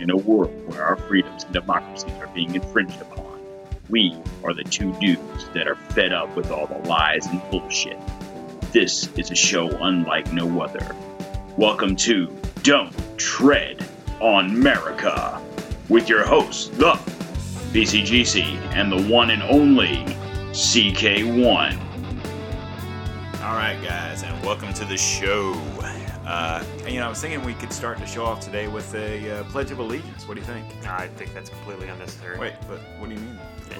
in a world where our freedoms and democracies are being infringed upon. We are the two dudes that are fed up with all the lies and bullshit. This is a show unlike no other. Welcome to Don't Tread on America with your hosts, the BCGC and the one and only CK1. All right, guys, and welcome to the show. Uh, you know, I was thinking we could start the show off today with a uh, Pledge of Allegiance. What do you think? I think that's completely unnecessary. Wait, but what do you mean? Uh,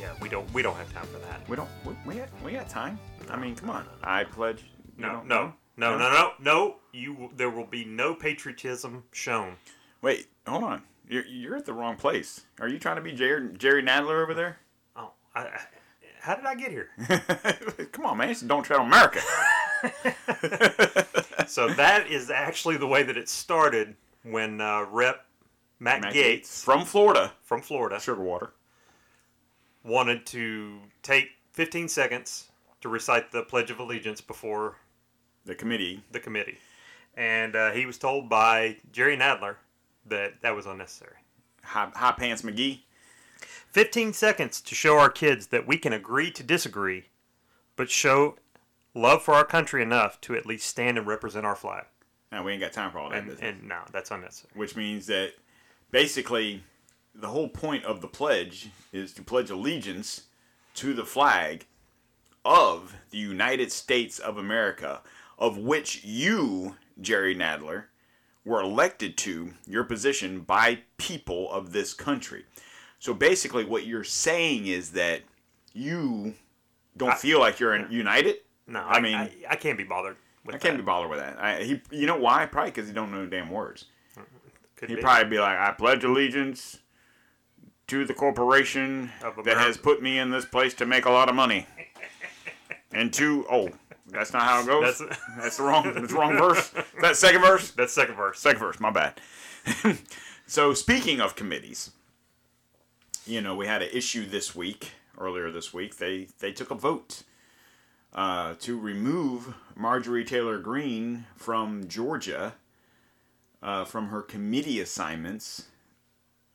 yeah, we don't we don't have time for that. We don't. We, we got we got time. I mean, come on. I pledge. you No, no, no, no, no, no. You there will be no patriotism shown. Wait, hold on. You're you're at the wrong place. Are you trying to be Jerry Jerry Nadler over there? Oh, I, I, how did I get here? come on, man. It's Don't Tread on America. so that is actually the way that it started when uh, Rep. Matt, Matt Gaetz from Florida. from Florida Sugar water. wanted to take 15 seconds to recite the Pledge of Allegiance before The committee. the committee, and uh, he was told by Jerry Nadler that that was unnecessary. High, high pants McGee. 15 seconds to show our kids that we can agree to disagree, but show love for our country enough to at least stand and represent our flag. No, we ain't got time for all that And, business. and no, that's unnecessary. which means that basically the whole point of the pledge is to pledge allegiance to the flag of the United States of America, of which you, Jerry Nadler, were elected to your position by people of this country. So basically, what you're saying is that you don't feel like you're in, united. No, I I, mean- I, I can't be bothered with I can't that. be bothered with that. I, he, you know why? Probably because he don't know the damn words. Could He'd be. probably be like, I pledge allegiance to the corporation that has put me in this place to make a lot of money. And to, oh, that's not how it goes? That's- That's, the wrong that's the wrong verse. That second verse? That's second verse. Second verse, my bad. so speaking of committees, you know, we had an issue this week, earlier this week. They they took a vote uh, to remove Marjorie Taylor Greene from Georgia uh, from her committee assignments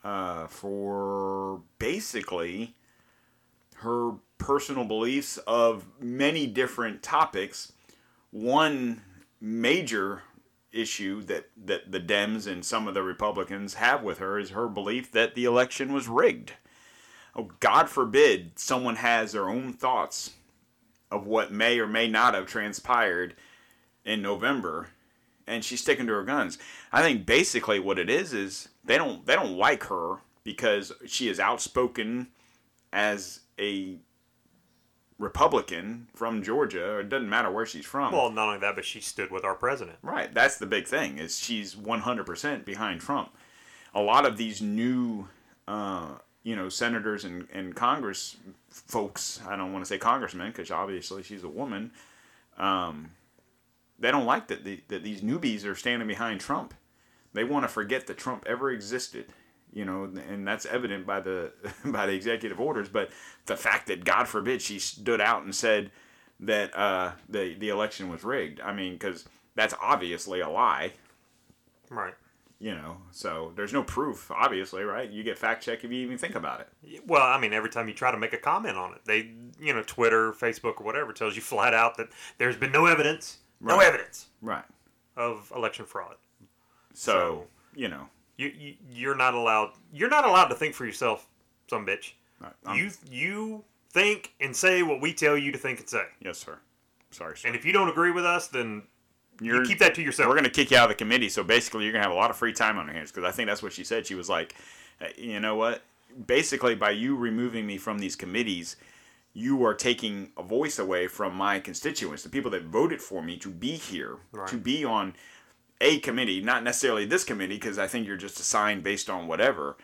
uh, for basically her personal beliefs of many different topics. One major issue that, that the Dems and some of the Republicans have with her is her belief that the election was rigged. Oh, God forbid someone has their own thoughts of what may or may not have transpired in November, and she's sticking to her guns. I think basically what it is is they don't they don't like her because she is outspoken as a Republican from Georgia. Or it doesn't matter where she's from. Well, not only that, but she stood with our president. Right. That's the big thing is she's 100% behind Trump. A lot of these new, uh, you know, senators and, and Congress folks, I don't want to say congressmen because obviously she's a woman, um, they don't like that, the, that these newbies are standing behind Trump. They want to forget that Trump ever existed. You know, and that's evident by the by the executive orders. But the fact that God forbid she stood out and said that uh, the the election was rigged. I mean, because that's obviously a lie. Right. You know, so there's no proof. Obviously, right? You get fact check if you even think about it. Well, I mean, every time you try to make a comment on it, they, you know, Twitter, Facebook, or whatever tells you flat out that there's been no evidence, no evidence Right. of election fraud. So, So- you know, You, you you're not allowed. You're not allowed to think for yourself, some bitch. I'm- you you think and say what we tell you to think and say. yes, sir. Sorry, sir. And if you don't agree with us, then You're, you keep that to yourself. We're going to kick you out of the committee. So basically, you're going to have a lot of free time on your hands because I think that's what she said. She was like, "Uh, you know what? Basically, by you removing me from these committees, you are taking a voice away from my constituents, the people that voted for me to be here, Right. to be on a committee, not necessarily this committee, because I think you're just assigned based on whatever.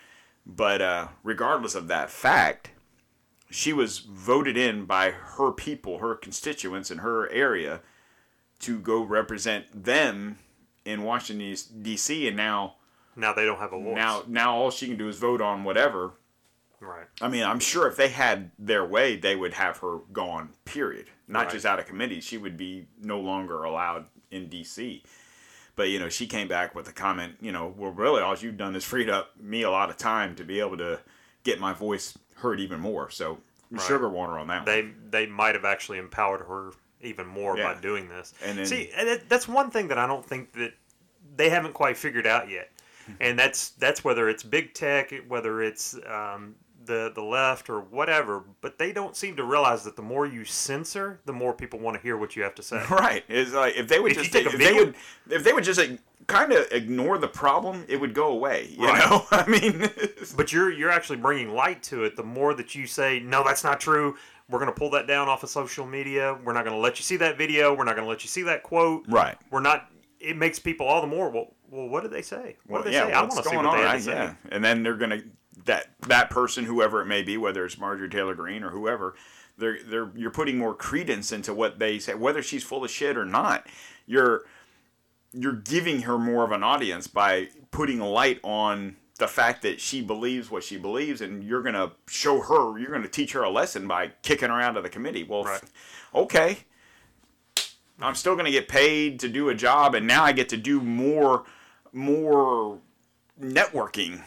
But uh, regardless of that fact, she was voted in by her people, her constituents in her area to go represent them in Washington D.C. And now, now they don't have a voice. now, now all she can do is vote on whatever. right. I mean, I'm sure if they had their way, they would have her gone. Period. Not Right. just out of committee. She would be no longer allowed in D.C. But you know, she came back with a comment. You know, well, really, all you've done is freed up me a lot of time to be able to get my voice heard even more. So sugar water on that. one. They they might have actually empowered her even more Yeah. by doing this. And then- See, that's one thing that I don't think that they haven't quite figured out yet, and that's that's whether it's big tech, whether it's um, the the left or whatever. But they don't seem to realize that the more you censor, the more people want to hear what you have to say. Right. It's like if they would If just take a if they video- would if they would just like, kind of ignore the problem, it would go away. You Right. know, I mean, But you're you're actually bringing light to it. The more that you say, no, that's not true. We're going to pull that down off of social media. We're not going to let you see that video. We're not going to let you see that quote. right. We're not. It makes people all the more. Well, well, what did they say? What did they yeah, say? I want to see what on? they had to say. yeah, and then they're gonna that that person, whoever it may be, whether it's Marjorie Taylor Greene or whoever, they're they're you're putting more credence into what they say, whether she's full of shit or not. You're you're giving her more of an audience by putting light on the fact that she believes what she believes, and you're gonna show her, you're gonna teach her a lesson by kicking her out of the committee. Well, Right. okay. I'm still going to get paid to do a job, and now I get to do more, more networking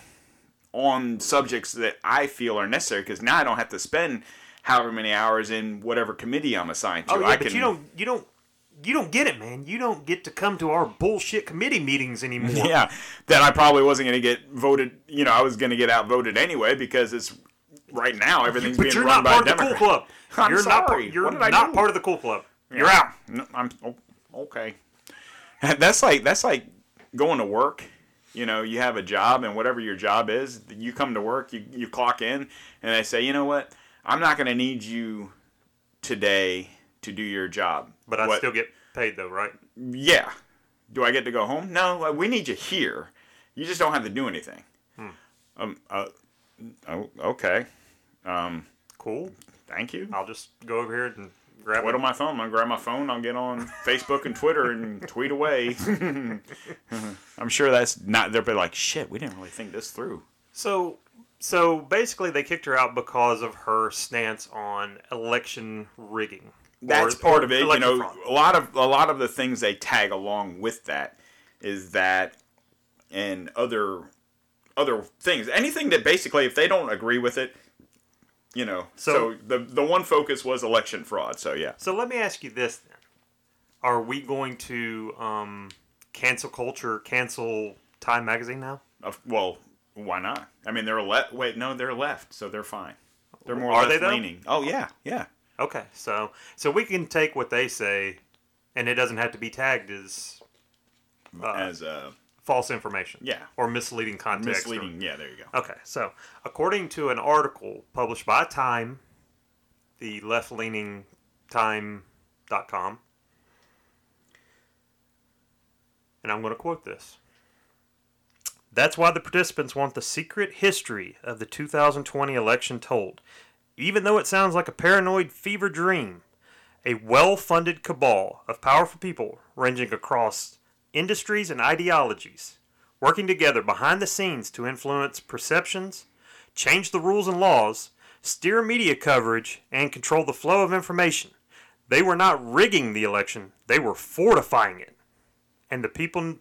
on subjects that I feel are necessary. Because now I don't have to spend however many hours in whatever committee I'm assigned to. Oh yeah, I but can, you don't. You don't. You don't get it, man. You don't get to come to our bullshit committee meetings anymore. Yeah, that I probably wasn't going to get voted. You know, I was going to get outvoted anyway because it's right now everything's But being you're run not by part of the cool club. I'm you're not. sorry. Part, you're What did I not part of the cool club. You're out. No, I'm oh, okay. That's like that's like going to work. You know, you have a job, and whatever your job is, you come to work, you you clock in, and they say, you know what, I'm not going to need you today to do your job. But I still get paid though, right? yeah. Do I get to go home? No, uh, we need you here. You just don't have to do anything. Hmm. Um. Uh, oh, okay. Um. Cool. Thank you. I'll just go over here and grab What it. on my phone? Gonna grab my phone. I'll get on Facebook and Twitter and tweet away. I'm sure that's not. They'll be like, "Shit, we didn't really think this through." So, so basically, they kicked her out because of her stance on election rigging. That's Or- part or of it. You know, a lot of a lot of the things they tag along with that is that and other other things. Anything that basically, if they don't agree with it, you know. So, So- the the one focus was election fraud. So yeah. So let me ask you this then: Are we going to um, cancel culture, cancel Time Magazine now? Of- Well, why not? I mean, they're left. Wait, no, they're left, so they're fine. They're more Are they, left though? leaning. Oh yeah, yeah. Okay, so so we can take what they say, and it doesn't have to be tagged as uh, As uh, false information, Yeah. or misleading context. or- misleading. Yeah, there you go. Okay, so according to an article published by Time, the left-leaning Time.com, and I'm going to quote this. That's why the participants want the secret history of the 2020 election told. Even though it sounds like a paranoid fever dream, a well funded cabal of powerful people ranging across industries and ideologies, working together behind the scenes to influence perceptions, change the rules and laws, steer media coverage, and control the flow of information. They were not rigging the election, they were fortifying it. And the people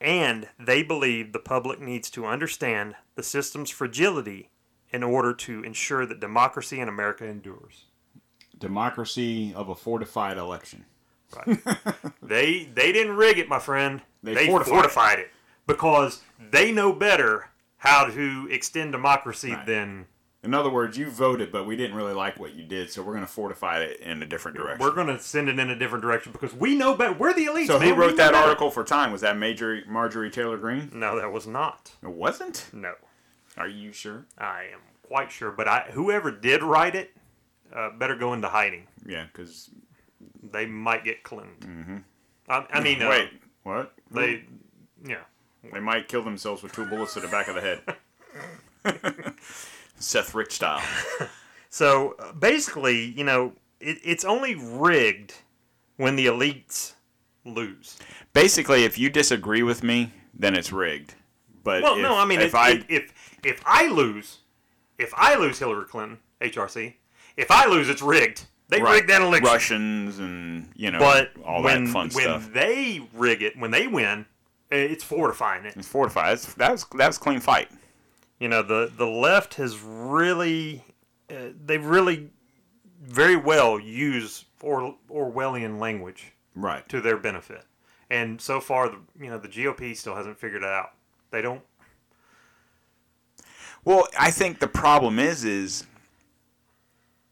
and they believe the public needs to understand the system's fragility in order to ensure that democracy in America endures. Democracy of a fortified election. Right. They they didn't rig it, my friend. They They, fortified fortified, it. because they know better how to extend democracy Right. than In other words, you voted, but we didn't really like what you did, so we're going to fortify it in a different direction. we're going to send it in a different direction because we know better. We're the elites. so man. who wrote that better. article for Time? Was that Major Marjorie Taylor Greene? No, that was not. It wasn't. No, Are you sure? I am quite sure. But I, whoever did write it, uh, better go into hiding. Yeah, because They might get cleaned. Mm-hmm. I, I mean, uh, wait, what? they, yeah. They might kill themselves with two bullets to the back of the head. Seth Rich style. So uh, basically, you know, it, it's only rigged when the elites lose. Basically, if you disagree with me, then it's rigged. But Well, if, no, I mean, if if, I if, if I lose, if I lose Hillary Clinton, HRC, if I lose, it's rigged. They Right. rigged that election. Russians and you know But all when that fun when stuff. they rig it, when they win, it's fortifying it. It's fortified. It's, that was that was clean fight. You know, the the left has really, uh, they've really, very well used or Orwellian language Right. to their benefit, and so far, the you know the GOP still hasn't figured it out. They don't. Well, I think the problem is is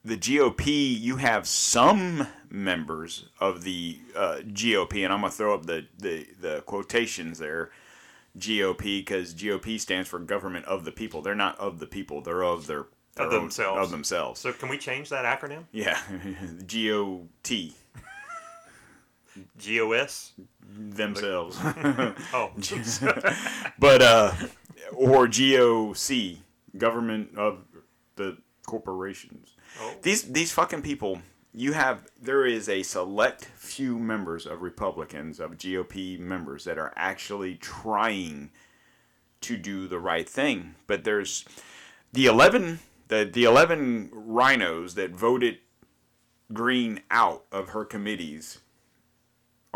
the GOP. You have some members of the uh, GOP, and I'm gonna throw up the the, the quotations there. GOP because GOP stands for government of the people. They're not of the people. They're of their, Of own- themselves. Of themselves. So can we change that acronym? Yeah, G O T GOS. themselves. Oh, but uh or GOC government of the corporations Oh. these these fucking people you have there is a select few members of Republicans of GOP members that are actually trying to do the right thing but there's the 11 the the 11 RINOs that voted Greene out of her committees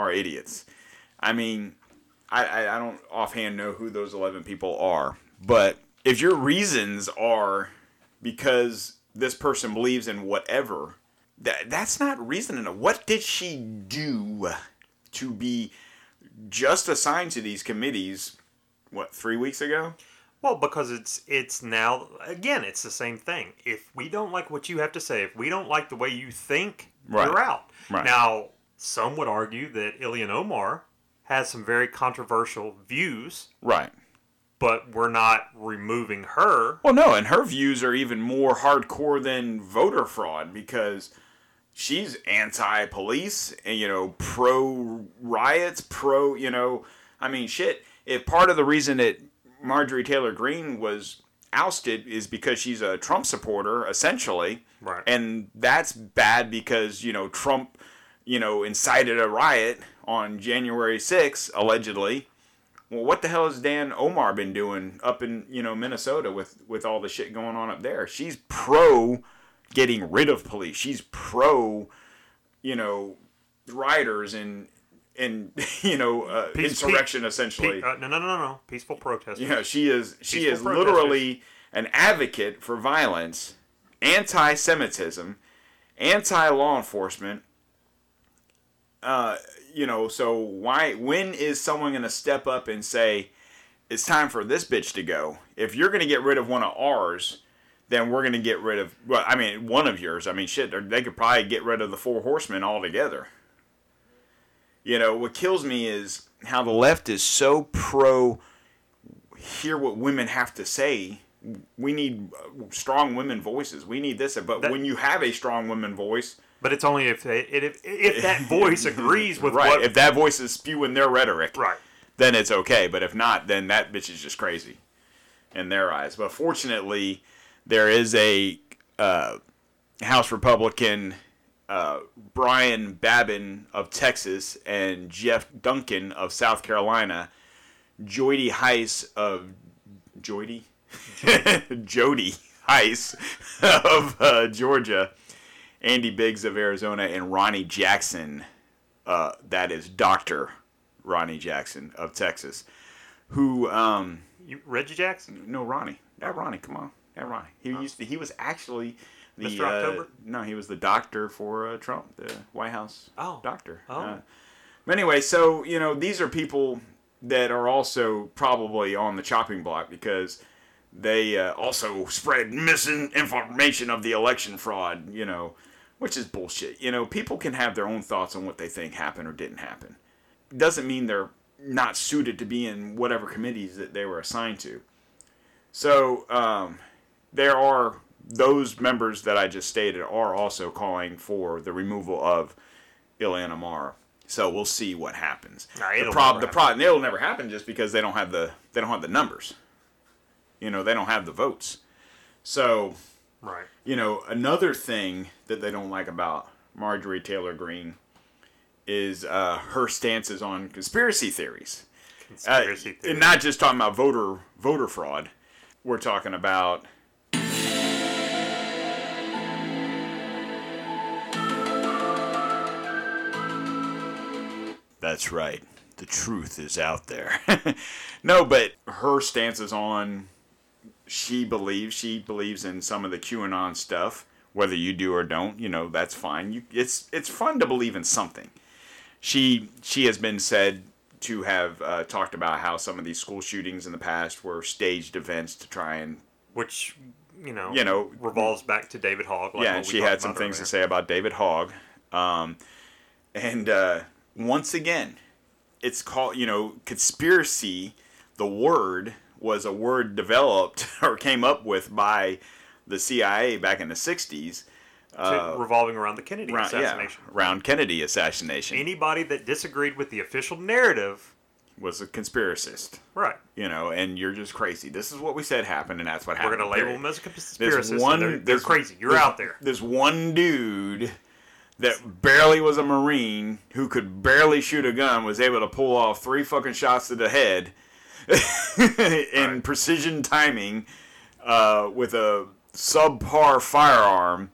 are idiots i mean I, I, I don't offhand know who those 11 people are, but if your reasons are because this person believes in whatever, that, that's not reason enough. What did she do to be just assigned to these committees, what, three weeks ago? Well, because it's it's now again, it's the same thing. If we don't like what you have to say, if we don't like the way you think, Right. you're out. Right. Now, some would argue that Ilhan Omar has some very controversial views, Right. but we're not removing her. Well, no, and her views are even more hardcore than voter fraud because she's anti-police and you know pro riots, pro you know. I mean, shit. If part of the reason that Marjorie Taylor Greene was ousted is because she's a Trump supporter, essentially, Right. and that's bad because you know Trump, you know, incited a riot on January 6th, allegedly. Well, what the hell has Dan Omar been doing up in you know Minnesota with with all the shit going on up there? She's pro getting rid of police. She's pro, you know, rioters and and you know uh, Peace- insurrection Pe- essentially. uh, no, no, no, no, no. Peaceful protest. Yeah, she is. She Peaceful is protesters. literally an advocate for violence, anti-Semitism, anti-law enforcement. Uh, you know, so why? When is someone going to step up and say, "It's time for this bitch to go"? If you're going to get rid of one of ours, then we're going to get rid of. Well, I mean, one of yours. I mean, shit. they're- could probably get rid of the four horsemen altogether. You know, what kills me is how the left is so pro hear what women have to say. We need uh, strong women voices. We need this. But That- when you have a strong women voice, But it's only if they, if if that voice agrees with right, what. if that voice is spewing their rhetoric, right. then it's okay. But if not, then that bitch is just crazy in their eyes. But fortunately, there is a uh, House Republican, uh, Brian Babin of Texas, and Jeff Duncan of South Carolina, Jody Hice of Jody, Jody Hice of uh, Georgia, Andy Biggs of Arizona, and Ronnie Jackson. Uh, that is Doctor Ronnie Jackson of Texas, who um, You, Reggie Jackson. no Ronnie, that Ronnie, come on, that Ronnie. He used to, he was actually the Mr. uh, October? no, he was the doctor for uh, Trump, the White House Oh. doctor. Oh. Uh, but anyway, so you know these are people that are also probably on the chopping block because they uh, also spread misinformation of the election fraud. You know, which is bullshit. You know, people can have their own thoughts on what they think happened or didn't happen. Doesn't mean they're not suited to be in whatever committees that they were assigned to. So um, there are those members that I just stated are also calling for the removal of Ilhan Omar. So we'll see what happens. Nah, the it'll prob- never the problem it'll never happen just because they don't have the they don't have the numbers. You know, they don't have the votes. So Right. You know, another thing that they don't like about Marjorie Taylor Greene is uh, her stances on conspiracy theories. Conspiracy uh, theories. And not just talking about voter voter fraud. We're talking about That's right. The truth is out there. no, but her stances on she believes she believes in some of the QAnon stuff. Whether you do or don't, you know that's fine. You, it's it's fun to believe in something. She she has been said to have uh, talked about how some of these school shootings in the past were staged events to try and which you know, You know, revolves back to David Hogg. like yeah, and she had some things to say about David Hogg. Um, and uh, once again, it's called, you know, conspiracy. The word was a word developed or came up with by the CIA back in the 60s. To- uh, revolving around the Kennedy Around, yeah, assassination. around Kennedy assassination Anybody that disagreed with the official narrative, was a conspiracist, right? you know, and you're just crazy. This is what we said happened, and that's what happened. We're going to label them as a There's one. they're, they're crazy. You're out there. There's one dude that barely was a marine who could barely shoot a gun was able to pull off three fucking shots to the head in Right. precision timing uh, with a subpar firearm.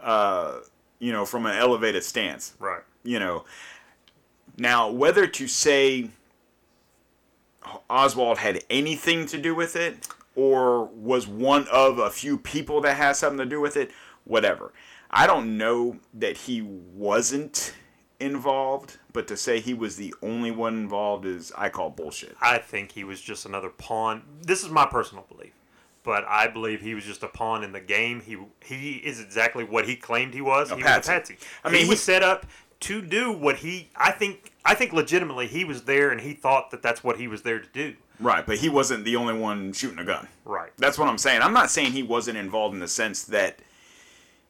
Uh, you know, from an elevated stance Right. you know. Now, whether to say Oswald had anything to do with it or was one of a few people that has something to do with it, whatever. I don't know that he wasn't involved, but to say he was the only one involved is I call bullshit. I think he was just another pawn. This is my personal belief, but I believe he was just a pawn in the game. He he is exactly what he claimed he was. A he patsy. was a patsy. I mean, mean, he was set up to do what he. I think. I think legitimately he was there, and he thought that that's what he was there to do. Right, but he wasn't the only one shooting a gun. Right. That's what I'm saying. I'm not saying he wasn't involved in the sense that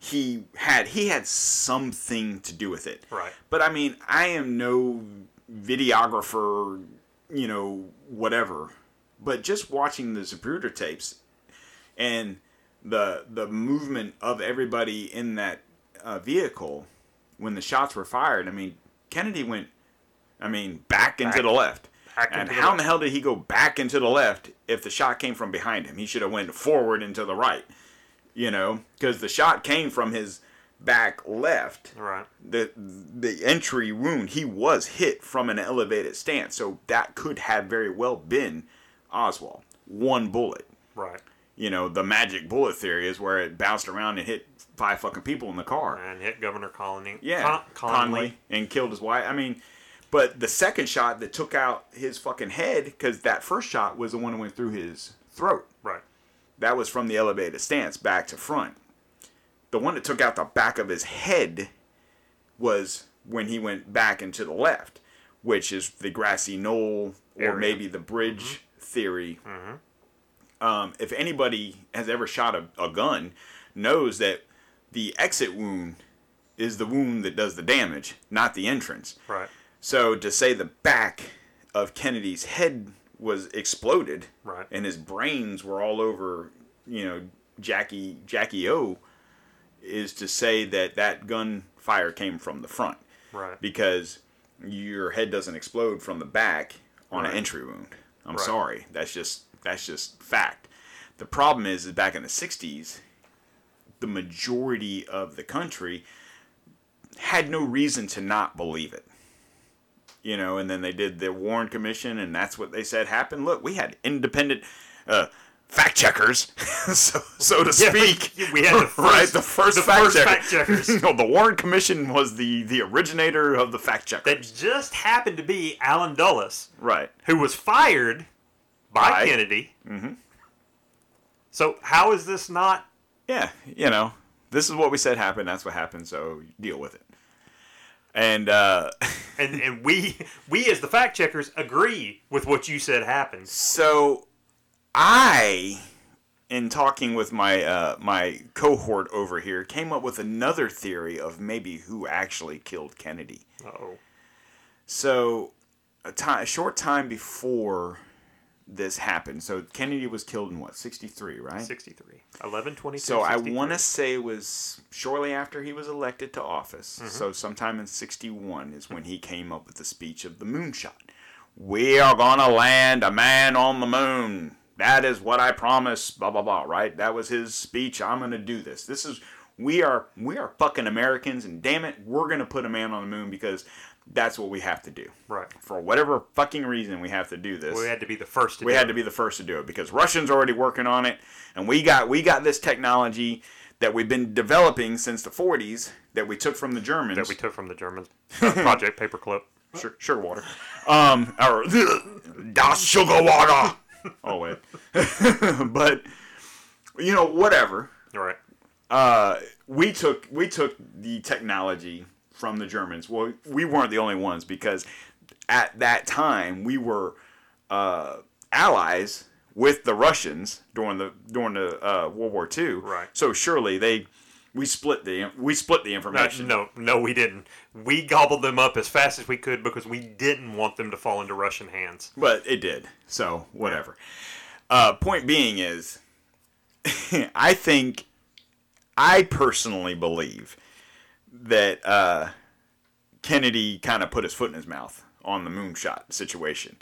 he had he had something to do with it. Right. But I mean, I am no videographer, you know, whatever. But just watching the Zapruder tapes and the the movement of everybody in that uh, vehicle when the shots were fired, I mean, Kennedy went, I mean, back into Back- the left. back and into the how in the hell did he go back into the left if the shot came from behind him? He should have went forward into the right, you know, because the shot came from his back left Right. the the entry wound he was hit from an elevated stance so that could have very well been oswald one bullet Right. you know the magic bullet theory is where it bounced around and hit five fucking people in the car And hit Governor Connally. yeah Con- Connally. Connally. and killed his wife i mean but the second shot that took out his fucking head because that first shot was the one that went through his throat Right. That was from the elevated stance back to front. The one that took out the back of his head was when he went back into the left, which is the grassy knoll or Area. maybe the bridge theory. Um, if anybody has ever shot a, a gun, knows that the exit wound is the wound that does the damage, not the entrance. Right. So to say the back of Kennedy's head was exploded, Right. and his brains were all over, you know, Jackie Jackie O, is to say that that gunfire came from the front Right. because your head doesn't explode from the back on an entry wound. I'm Right. sorry, that's just that's just fact. The problem is, is back in the '60s, the majority of the country had no reason to not believe it. You know, and then they did the Warren Commission, and that's what they said happened. Look, we had independent uh, fact checkers, so so to speak. Yeah, we had the first- right, the first, the fact, first checker. fact checkers. no, the Warren Commission was the the originator of the fact checkers. That just happened to be Allen Dulles, right. who was fired by, By- Kennedy. Mm-hmm. So how is this not? Yeah, you know, this is what we said happened. That's what happened. So deal with it. And uh, And and we we as the fact checkers agree with what you said happened. so I, in talking with my uh, my cohort over here, came up with another theory of maybe who actually killed Kennedy. Oh, So a, ti- a short time before this happened, so Kennedy was killed in what sixty three, right? 63. 11, 22, So I want to say it was shortly after he was elected to office. Mm-hmm. So sometime in 61 is when he came up with the speech of the moonshot. We are going to land a man on the moon. That is what I promise, blah blah blah, right? That was his speech. I'm going to do this. This is we are we are fucking Americans and damn it, we're going to put a man on the moon because that's what we have to do. Right. For whatever fucking reason, we have to do this. We had to be the first to we do had it. to be the first to do it because Russians already working on it, and we got we got this technology that we've been developing since the 40s that we took from the Germans. that we took from the Germans. Uh, Project Paperclip. Sugar, sugar water. Um, or das sugar water. Oh wait, but you know whatever. All right. Uh, we took we took the technology from the Germans. Well, we weren't the only ones because at that time we were uh, allies with the Russians during the during the uh, World War II. Right. So surely they we split the we split the No, information. no, no, we didn't. We gobbled them up as fast as we could because we didn't want them to fall into Russian hands. But it did. So whatever. Uh, point being is, I think, I personally believe that uh, Kennedy kind of put his foot in his mouth on the moonshot situation,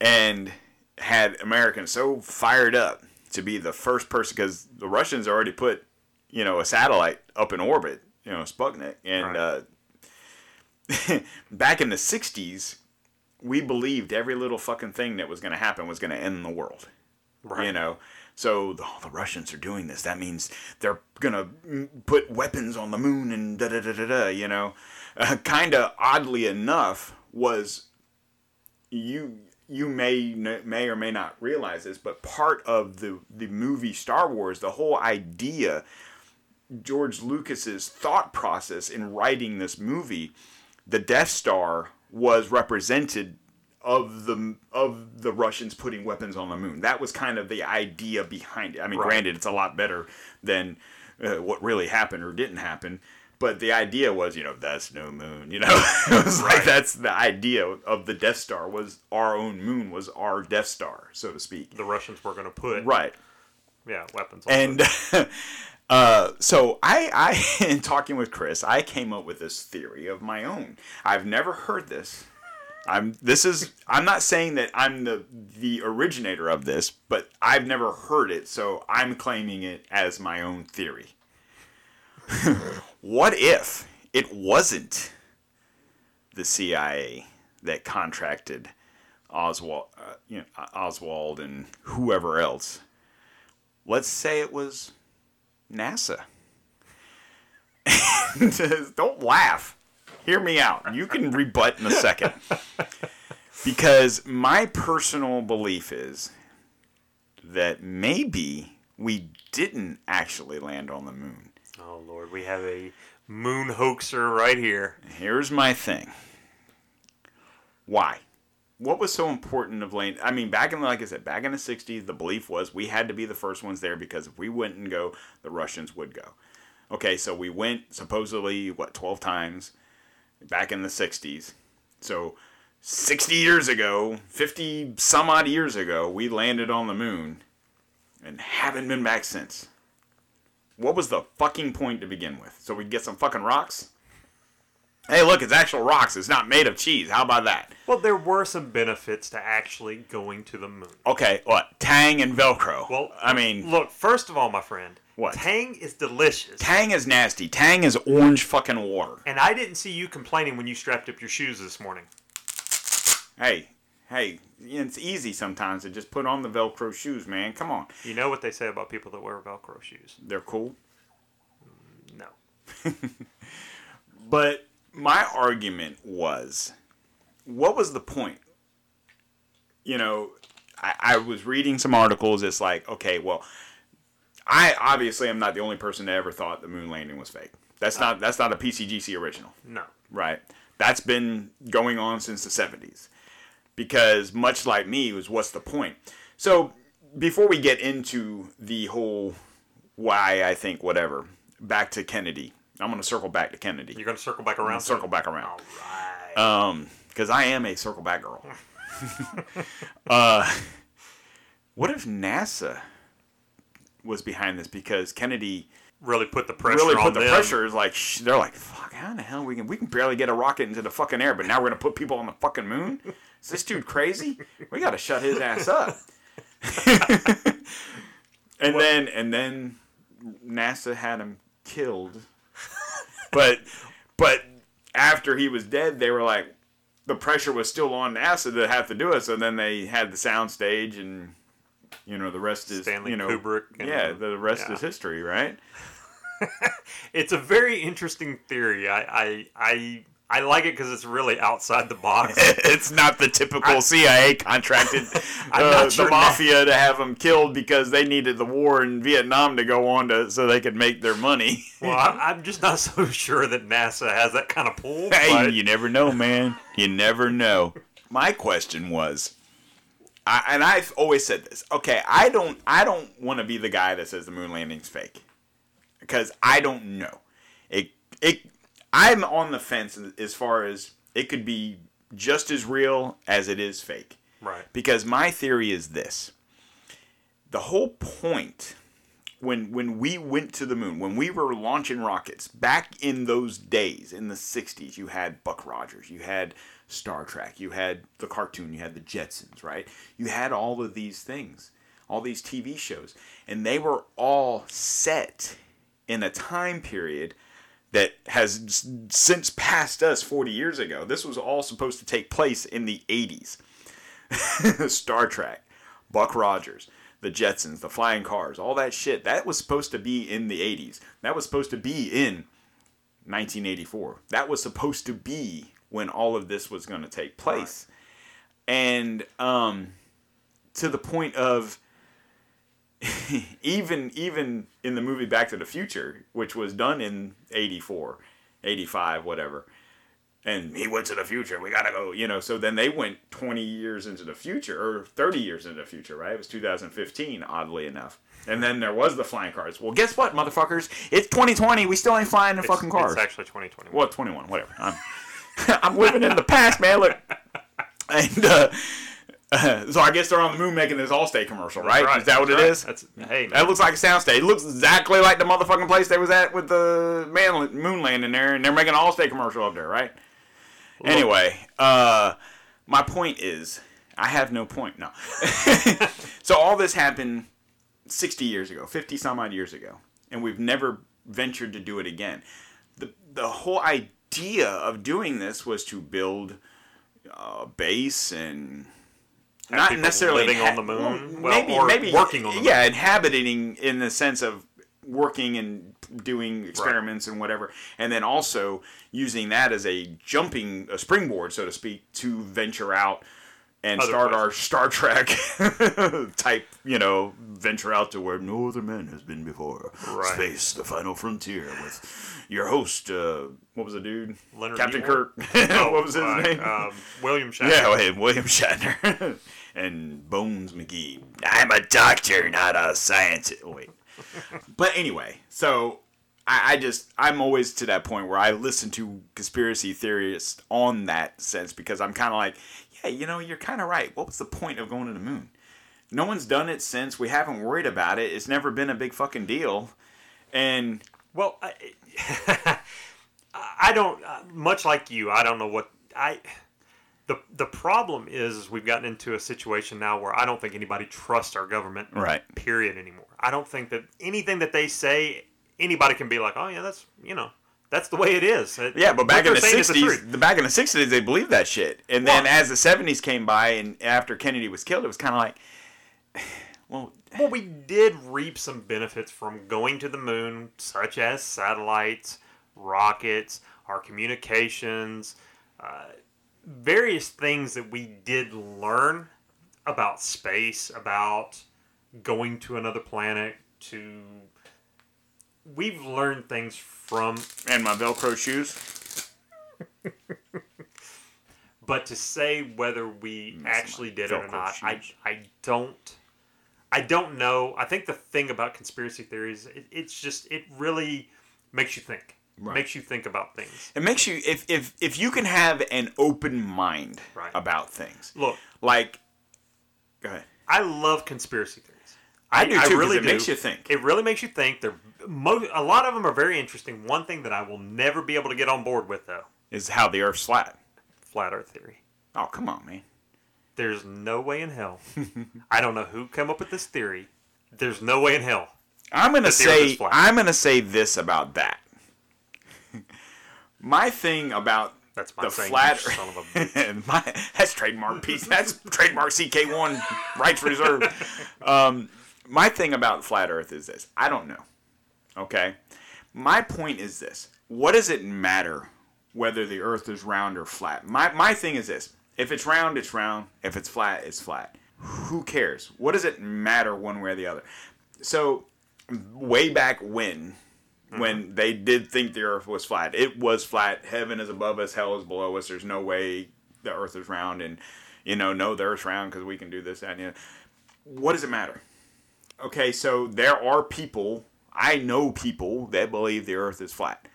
and had Americans so fired up to be the first person because the Russians already put, you know, a satellite up in orbit, you know, Sputnik, and Right. uh, back in the '60s, we believed every little fucking thing that was going to happen was going to end the world. Right. You know, so the, oh, the Russians are doing this. That means they're going to put weapons on the moon and da da da da da. You know, uh, kind of oddly enough was you you may may or may not realize this, but part of the the movie Star Wars, the whole idea, George Lucas's thought process in writing this movie, the Death Star was represented of the of the Russians putting weapons on the moon. That was kind of the idea behind it. I mean, Right. granted, it's a lot better than uh, what really happened or didn't happen. But the idea was, you know, that's no moon. You know, it was like that's the idea of the Death Star was our own moon was our Death Star, so to speak. The Russians were going to put Right. yeah weapons on And uh, so I, I, in talking with Chris, I came up with this theory of my own. I've never heard this. I'm. This is. I'm not saying that I'm the the originator of this, but I've never heard it, so I'm claiming it as my own theory. what if it wasn't the CIA that contracted Oswald, uh, you know, Oswald and whoever else? Let's say it was NASA. Don't laugh. Hear me out. You can rebut in a second. Because my personal belief is that maybe we didn't actually land on the moon. Oh Lord, we have a moon hoaxer right here. Here's my thing. Why? What was so important of landing? I mean, back in like I said, back in the '60s, the belief was we had to be the first ones there because if we wouldn't go, the Russians would go. Okay, so we went supposedly what 12 times back in the '60s. So 60 years ago, 50 some odd years ago, we landed on the moon and haven't been back since. What was the fucking point to begin with? So we'd get some fucking rocks? Hey, look, it's actual rocks. It's not made of cheese. How about that? Well, there were some benefits to actually going to the moon. Okay, what? Tang and Velcro. Well, I mean, look, first of all, my friend, What? Tang is delicious. Tang is nasty. Tang is orange fucking water. and I didn't see you complaining when you strapped up your shoes this morning. Hey, hey, it's easy sometimes to just put on the Velcro shoes, man. Come on. You know what they say about people that wear Velcro shoes? They're cool. Mm, no. But my argument was, what was the point? You know, I, I was reading some articles. It's like, okay, well, I obviously am not the only person that ever thought the moon landing was fake. That's not that's not a PCGC original, No. right? That's been going on since the '70s. Because much like me, was what's the point? So before we get into the whole why I think whatever, back to Kennedy. I'm going to circle back to Kennedy You're going to circle back around? circle back around. All right. Um, because I am a circle back girl. uh, what if NASA was behind this? Because Kennedy really put the pressure really on put the them. pressure. Is like sh- they're like, fuck, how in the hell we can we can barely get a rocket into the fucking air, but now we're gonna put people on the fucking moon? Is this dude crazy? We gotta shut his ass up. and then and then NASA had him killed. But but after he was dead, they were like, the pressure was still on NASA to have to do it. So then they had the sound stage, and you know the rest is Stanley you know Kubrick and- yeah, the rest yeah. is history, right? It's a very interesting theory. I I I, I like it because it's really outside the box. it's not the typical CIA contracted I'm uh, not sure the now- mafia to have them killed because they needed the war in Vietnam to go on to so they could make their money. well, I, I'm just not so sure that NASA has that kind of pull. Hey, but- you never know, man. You never know. My question was, I, and I've always said this. Okay, I don't, I don't want to be the guy that says the moon landing's fake, because I don't know. It, it, I'm on the fence as far as it could be just as real as it is fake. right. Because my theory is this: the whole point when when we went to the moon, when we were launching rockets back in those days in the '60s, you had Buck Rogers, you had Star Trek, you had the cartoon, you had the Jetsons, right? You had all of these things, all these TV shows, and they were all set in a time period that has since passed us 40 years ago. This was all supposed to take place in the 80s. Star Trek, Buck Rogers, the Jetsons, the flying cars, all that shit. That was supposed to be in the 80s. That was supposed to be in 1984. That was supposed to be when all of this was going to take place. And um to the point of even even in the movie Back to the Future, which was done in 84, 85, whatever. And he went to the future. We gotta go, you know. So then they went 20 years into the future, or 30 years into the future, right? It was 2015, oddly enough. And then there was the flying cars. Well, guess what, motherfuckers? It's 2020. We still ain't flying in It's, fucking cars. it's actually 2021. Well, 21, whatever. I'm, I'm living in the past, man. Look, and uh, so I guess they're on the moon making this Allstate commercial, right? Is that what That's it right. is? That's hey, man. That looks like a soundstage. It looks exactly like the motherfucking place they was at with the man moon landing there, and they're making an Allstate commercial up there, right? Anyway, uh, my point is, I have no point. No. so all this happened 60 years ago, 50 some odd years ago, and we've never ventured to do it again. The the whole idea of doing this was to build a base and not necessarily living on the moon? Well, maybe or maybe working on the yeah, inhabiting in the sense of working and doing experiments and whatever, and then also using that as a jumping a springboard, so to speak, to venture out and Other start our Star Trek type, you know, venture out to where no other man has been before. Right. Space, the final frontier, with your host. Uh, what was the dude? Leonard Captain? Kirk. Oh, what was his uh, name? Um, William Shatner. Yeah, William Shatner and Bones McGee. I'm a doctor, not a scientist. Oh, wait. but anyway, so I, I just I'm always to that point where I listen to conspiracy theorists on that sense because I'm kind of like, yeah, you know, you're kind of right. What was the point of going to the moon? No one's done it since. We haven't worried about it. It's never been a big fucking deal. And Well, I, I don't. uh, Much like you, I don't know what I. The the problem is, is we've gotten into a situation now where I don't think anybody trusts our government. Right. Period. Anymore. I don't think that anything that they say, anybody can be like, oh yeah, that's you know, that's the way it is. It- Yeah, but back in the saying is the sixties, the back in the sixties, they believed that shit. And then as the seventies came by, and after Kennedy was killed, it was kind of like, well, Well, we did reap some benefits from going to the moon, such as satellites, rockets, our communications, uh, various things that we did learn about space, about going to another planet. To we've learned things from, and my Velcro shoes. but to say whether we Missing actually did it or not, I. I don't. I don't know. I think the thing about conspiracy theories, it, it's just it really makes you think. Right. Makes you think about things. It makes you if if if you can have an open mind Right. about things, Look, like, go ahead. I love conspiracy theories. I do too, 'cause really it do. makes you think. It really makes you think. They're mo- a lot of them are very interesting. One thing that I will never be able to get on board with though, Is how the Earth's flat. flat Earth theory. Oh come on, man. There's no way in hell. I don't know who came up with this theory. There's no way in hell. I'm gonna That the Earth say. I'm gonna say this about that. My thing about That's my the saying, flat son of a my, that's trademark piece. That's trademark CK1 rights reserved. Um, my thing about flat Earth is this: I don't know. Okay, my point is this: What does it matter whether the Earth is round or flat? My my thing is this: If it's round, it's round. If it's flat, it's flat. Who cares? What does it matter one way or the other? So, way back when, when mm-hmm. they did think the earth was flat. It was flat. Heaven is above us, hell is below us. There's no way the earth is round and you know, no the earth's round because we can do this that and the other. What does it matter? Okay, so there are people, I know people that believe the earth is flat.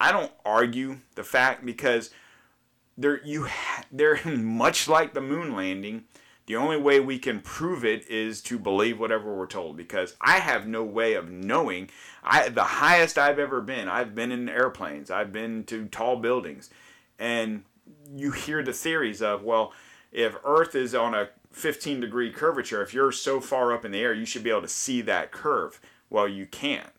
I don't argue the fact because they're you ha- they're much like the moon landing. The only way we can prove it is to believe whatever we're told because I have no way of knowing. I the highest I've ever been, I've been in airplanes, I've been to tall buildings, and you hear the theories of well, if Earth is on a 15 degree curvature, if you're so far up in the air, you should be able to see that curve. Well, you can't.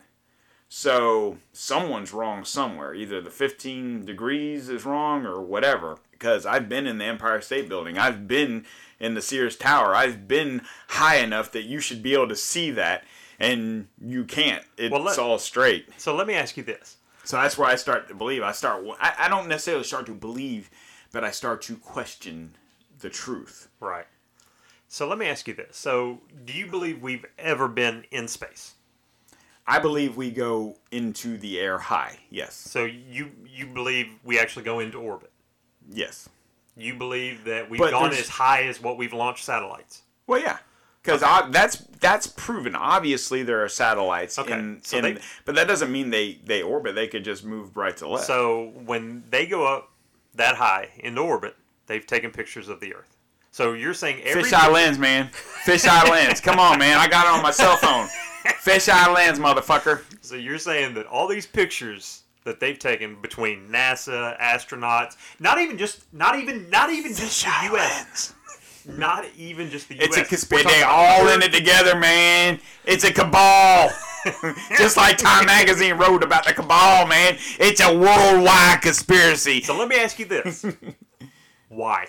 So someone's wrong somewhere. Either the 15 degrees is wrong or whatever. Because I've been in the Empire State Building, I've been in the Sears Tower, I've been high enough that you should be able to see that, and you can't. It's Well, let- all straight. So let me ask you this. So that's where I start to believe. I start. I, I don't necessarily start to believe, but I start to question the truth. Right. So let me ask you this. So do you believe we've ever been in space? I believe we go into the air high. Yes. So you you believe we actually go into orbit? Yes. You believe that we've But gone as high as what we've launched satellites? Well, yeah, because that's that's proven. Obviously, there are satellites Okay, in, so in they- but that doesn't mean they they orbit. They could just move right to left. So when they go up that high into orbit, they've taken pictures of the Earth. So you're saying every Fisheye lens, man. Fisheye lens. Come on, man. I got it on my cell phone. Fisheye lens, motherfucker. So you're saying that all these pictures that they've taken between NASA, astronauts, not even just not even not even just the US, not even just the U.S. It's a conspiracy. They all in it together, man. It's a cabal. Just like Time Magazine wrote about the cabal, man. It's a worldwide conspiracy. So let me ask you this: Why?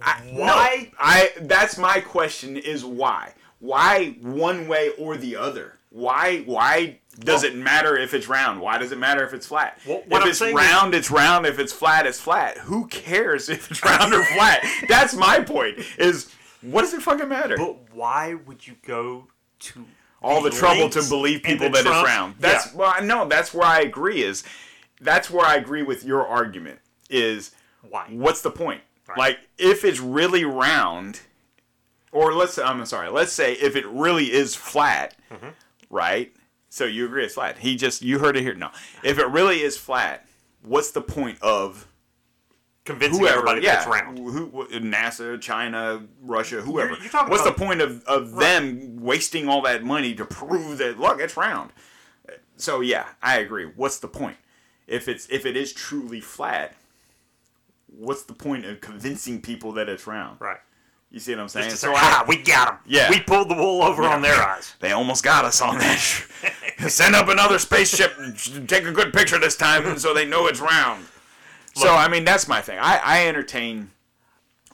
I, Why? no, I that's my question is why? Why one way or the other? Why why does Well- it matter if it's round? Why does it matter if it's flat? Well, what if I'm it's round, it's round. If it's flat, it's flat. Who cares if it's round or flat? That's my point. Is what does it fucking matter? But why would you go to All the these trouble to believe people that Trump- it's round. That's Yeah. well, no, that's where I agree. Is that's where I agree with your argument. Is why? what's the point? Right. Like, if it's really round, or let's say, I'm sorry, let's say if it really is flat, Mm-hmm. right? So you agree it's flat. He just, you heard it here. No. If it really is flat, what's the point of Convincing whoever? everybody yeah. that it's round. Who, NASA, China, Russia, whoever. You're- you're what's the point of, of them wasting all that money to prove that, look, it's round? So, yeah, I agree. What's the point? If it's if it is truly flat, what's the point of convincing people that it's round? Right. You see what I'm saying? So I- ah, we got them. Yeah. We pulled the wool over on their eyes. they almost got us on that. Send up another spaceship and take a good picture this time so they know it's round. so, I mean, that's my thing. I, I entertain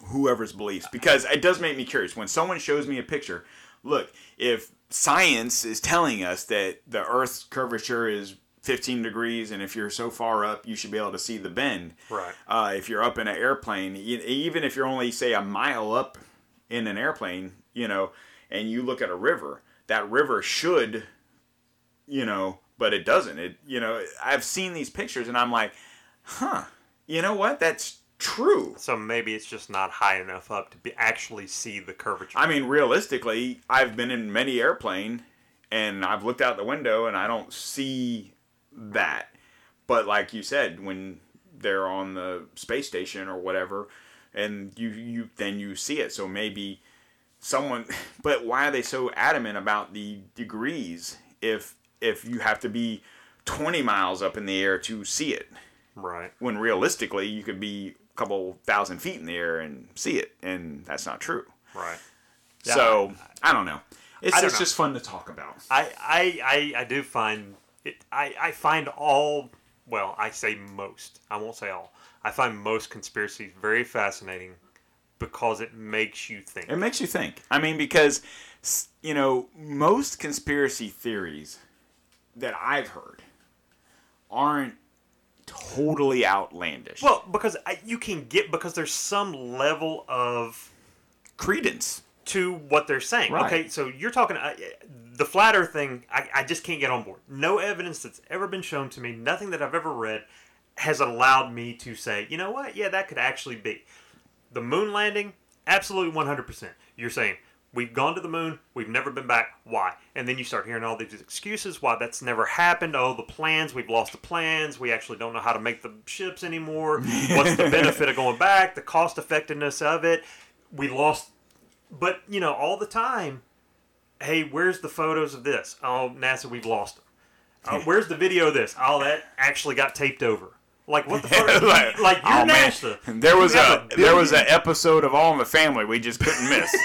whoever's beliefs because it does make me curious. When someone shows me a picture, look, if science is telling us that the Earth's curvature is 15 degrees and if you're so far up, you should be able to see the bend. Right. Uh, if you're up in an airplane, even if you're only, say, a mile up in an airplane, you know, and you look at a river, that river should, you know, but it doesn't. It, you know, I've seen these pictures and I'm like, huh, you know what? That's true. So maybe it's just not high enough up to be actually see the curvature. I mean, realistically, I've been in many airplane and I've looked out the window and I don't see that. But like you said, when they're on the space station or whatever, and you you then you see it. So maybe someone. But why are they so adamant about the degrees if if you have to be 20 miles up in the air to see it? right. When realistically, you could be a couple thousand feet in the air and see it, and that's not true. Right. So I don't know. It's, don't it's know. just fun to talk about. I, I, I, I do find it. I, I find all well, I say most. I won't say all. I find most conspiracies very fascinating because it makes you think. It makes you think. I mean, because you know most conspiracy theories that I've heard aren't totally outlandish. Well, because you can get because there's some level of credence. to what they're saying. Right. Okay, so you're talking uh, the flat Earth thing. I, I just can't get on board. No evidence that's ever been shown to me. Nothing that I've ever read has allowed me to say, you know what? Yeah, that could actually be the moon landing. Absolutely, 100%. You're saying we've gone to the moon, we've never been back. Why? And then you start hearing all these excuses why that's never happened. Oh, the plans, we've lost the plans. We actually don't know how to make the ships anymore. What's the benefit of going back? The cost effectiveness of it. We lost but you know, all the time, hey, where's the photos of this? Oh, NASA, we've lost them. Uh, where's the video of this? Oh, that actually got taped over. Like what the fuck? like, like you're oh, man. NASA. There was have a, there was an episode of All in the Family we just couldn't miss.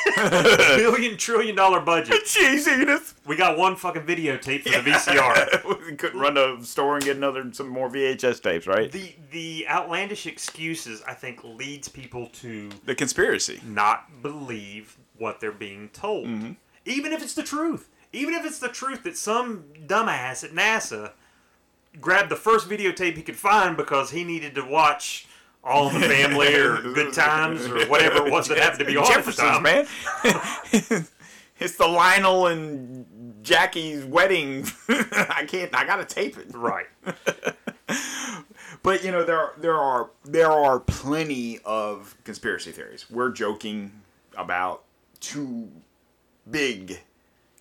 billion trillion dollar budget. Jeez, Edith. We got one fucking videotape for the VCR. we couldn't run to the store and get another some more VHS tapes, right? The the outlandish excuses I think leads people to The conspiracy. not believe what they're being told. Mm-hmm. Even if it's the truth. Even if it's the truth that some dumbass at NASA grabbed the first videotape he could find because he needed to watch All in the Family or Good Times or whatever it was that happened to be on at the Jeffersons, time. man. it's the Lionel and Jackie's wedding. I can't. I gotta tape it. Right. But you know there there are there are plenty of conspiracy theories. We're joking about two big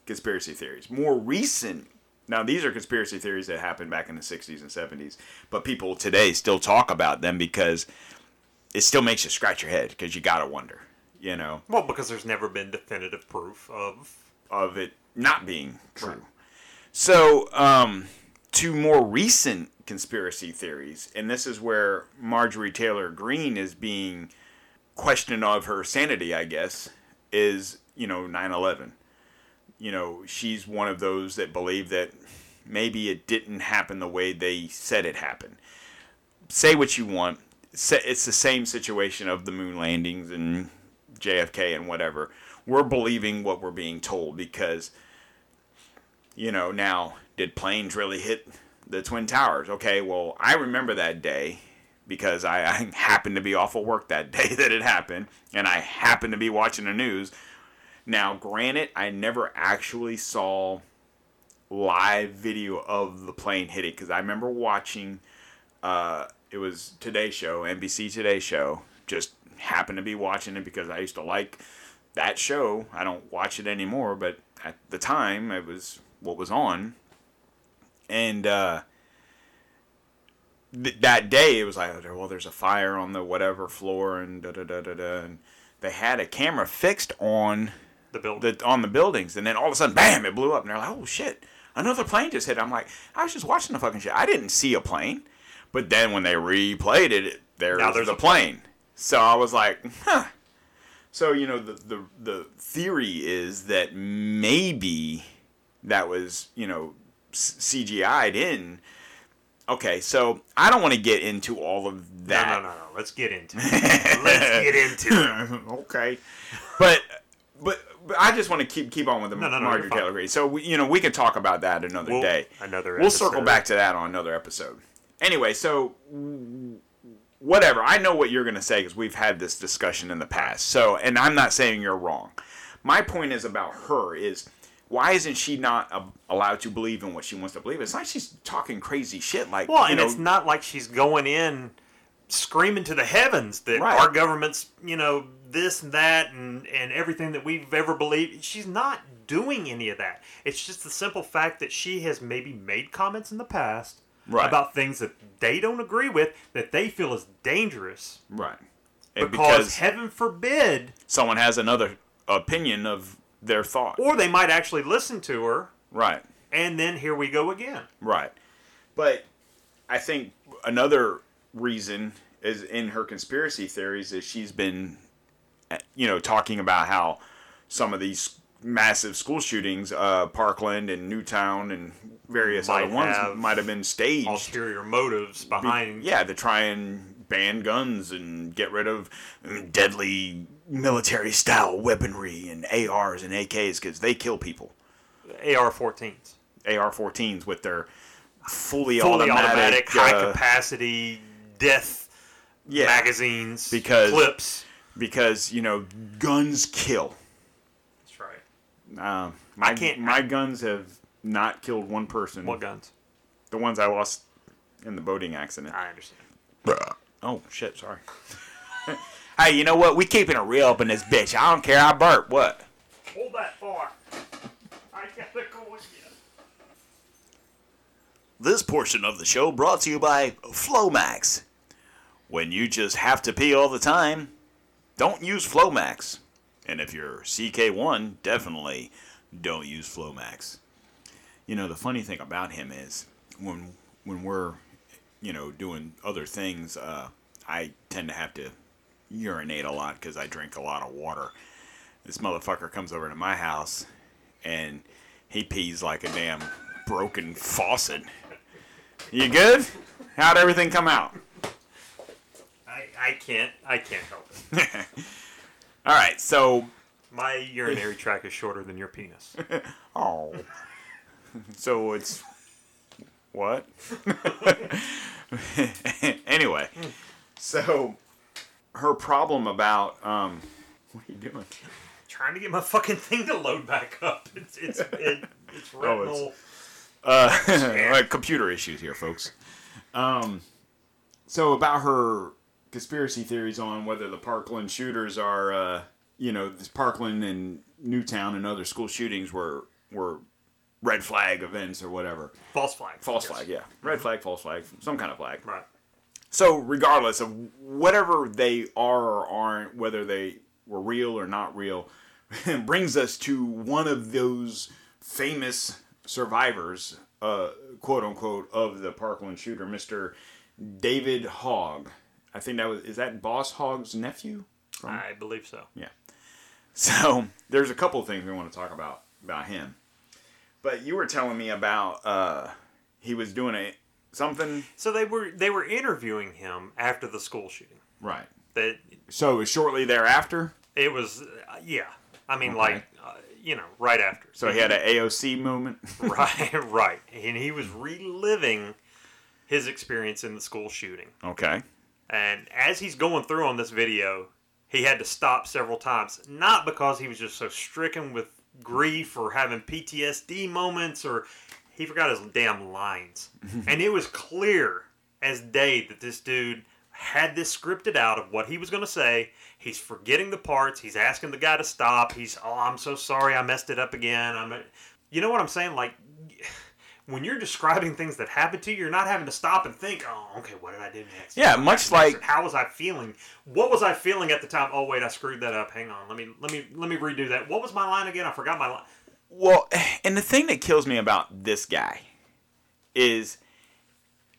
conspiracy theories. More recent. Now these are conspiracy theories that happened back in the 60s and 70s, but people today still talk about them because it still makes you scratch your head because you got to wonder, you know, Well, because there's never been definitive proof of. of it not being true. So, um, to more recent conspiracy theories, and this is where Marjorie Taylor Greene is being questioned of her sanity, I guess, is, you know, 9 11. You know, she's one of those that believe that maybe it didn't happen the way they said it happened. Say what you want. It's the same situation of the moon landings and JFK and whatever. We're believing what we're being told because, you know, now, did planes really hit the Twin Towers? Okay, well, I remember that day because I, I happened to be off of work that day that it happened, and I happened to be watching the news. Now, granted, I never actually saw live video of the plane hitting because I remember watching. Uh, it was Today Show, NBC Today Show. Just happened to be watching it because I used to like that show. I don't watch it anymore, but at the time, it was what was on. And uh, th- that day, it was like, well, there's a fire on the whatever floor, and da da da da da. And they had a camera fixed on The building. the on the buildings, and then all of a sudden, bam! It blew up, and they're like, "Oh shit! Another plane just hit." I'm like, I was just watching the fucking shit. I didn't see a plane, but then when they replayed it, there's, Now there's the a plane. So I was like, huh. So you know, the the the theory is that maybe that was you know CGI'd in. Okay, so I don't want to get into all of that. no, no, no. No. Let's get into it. Let's get into it. okay, but but I just want to keep keep on with the No, no, no. Taylor Greene. So we, you know we can talk about that another We'll- day. another We'll circle back to that on another episode. Anyway, so whatever. I know what you're going to say because we've had this discussion in the past. So, and I'm not saying you're wrong. My point is about her is why isn't she not uh, allowed to believe in what she wants to believe? It's like she's talking crazy shit. Like, Well, you and know, it's not like she's going in screaming to the heavens that Right. our government's, you know, this and that and, and everything that we've ever believed. She's not doing any of that. It's just the simple fact that she has maybe made comments in the past Right. about things that they don't agree with that they feel is dangerous right. And because, heaven forbid, someone has another opinion of their thought. or they might actually listen to her Right. and then here we go again. Right. But I think another reason is in her conspiracy theories is she's been, you know, talking about how some of these massive school shootings, uh, Parkland and Newtown and various Might other ones have might have been staged. Ulterior motives behind. Yeah, to try and ban guns and get rid of deadly military style weaponry and ARs and AKs because they kill people. AR-14s, AR-14s with their fully, fully automatic, automatic, high uh, capacity death yeah, magazines, Because- clips. Because you know guns kill. That's right. Um, my can't- my guns have not killed one person. What guns? The ones I lost in the boating accident. I understand. Oh shit! Sorry. hey, you know what? We keeping it real up in this bitch. I don't care. I burp. What? Hold that far. I gotta go again. This portion of the show brought to you by Flomax. When you just have to pee all the time, don't use Flomax. And if you're CK1, definitely don't use Flomax. You know, the funny thing about him is when when we're, you know, doing other things, uh, I tend to have to urinate a lot because I drink a lot of water. This motherfucker comes over to my house and he pees like a damn broken faucet. You good? How'd everything come out? I, can't I can't help it. All right, so My urinary tract is shorter than your penis. oh, so it's what? anyway, so her problem about um, what are you doing? Trying to get my fucking thing to load back up. It's it's it, it's Oh, it's- Uh, like computer issues here, folks. Um, so about her conspiracy theories on whether the Parkland shooters are, uh, you know, this Parkland and Newtown and other school shootings were were red flag events or whatever. false flag. False flag, yeah, red flag, false flag, some kind of flag. Right. So regardless of whatever they are or aren't, whether they were real or not real, brings us to one of those famous survivors, uh, quote unquote, of the Parkland shooter, Mr. David Hogg. I think that was is that Boss Hogg's nephew? I believe so. Yeah. So there's a couple of things we want to talk about about him. But you were telling me about uh, he was doing a something So they were they were interviewing him after the school shooting. right. That So it was shortly thereafter. it was uh, yeah. I mean Okay. like uh, you know right after. So he had an AOC moment. right right and he was reliving his experience in the school shooting. okay. And as he's going through on this video, he had to stop several times. Not because he was just so stricken with grief or having PTSD moments or he forgot his damn lines. and it was clear as day that this dude had this scripted out of what he was going to say. He's forgetting the parts. He's asking the guy to stop. He's, oh, I'm so sorry. I messed it up again. I'm, a-" you know what I'm saying? Like, when you're describing things that happened to you, you're not having to stop and think, oh, okay, what did I do next? Yeah, much next? like- how was I feeling? What was I feeling at the time? Oh wait, I screwed that up. Hang on, let me let me let me redo that. What was my line again? I forgot my line. Well, and the thing that kills me about this guy is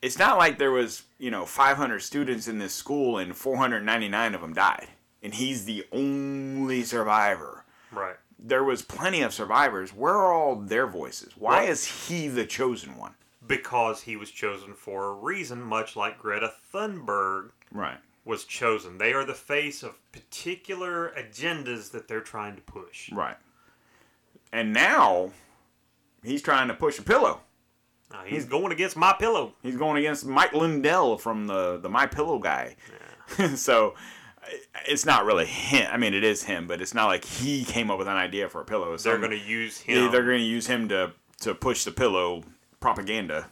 it's not like there was, you know, 500 students in this school and 499 of them died. And he's the only survivor. Right. There was plenty of survivors. Where are all their voices? Why Well- is he the chosen one? Because he was chosen for a reason, much like Greta Thunberg Right. was chosen. They are the face of particular agendas that they're trying to push. Right. And now he's trying to push a pillow. Now, he's going against my pillow. He's going against Mike Lindell from the the My Pillow guy. Yeah. so it's not really him. I mean, it is him, but it's not like he came up with an idea for a pillow. It's They're going to use him. they're going to use him to to push the pillow propaganda.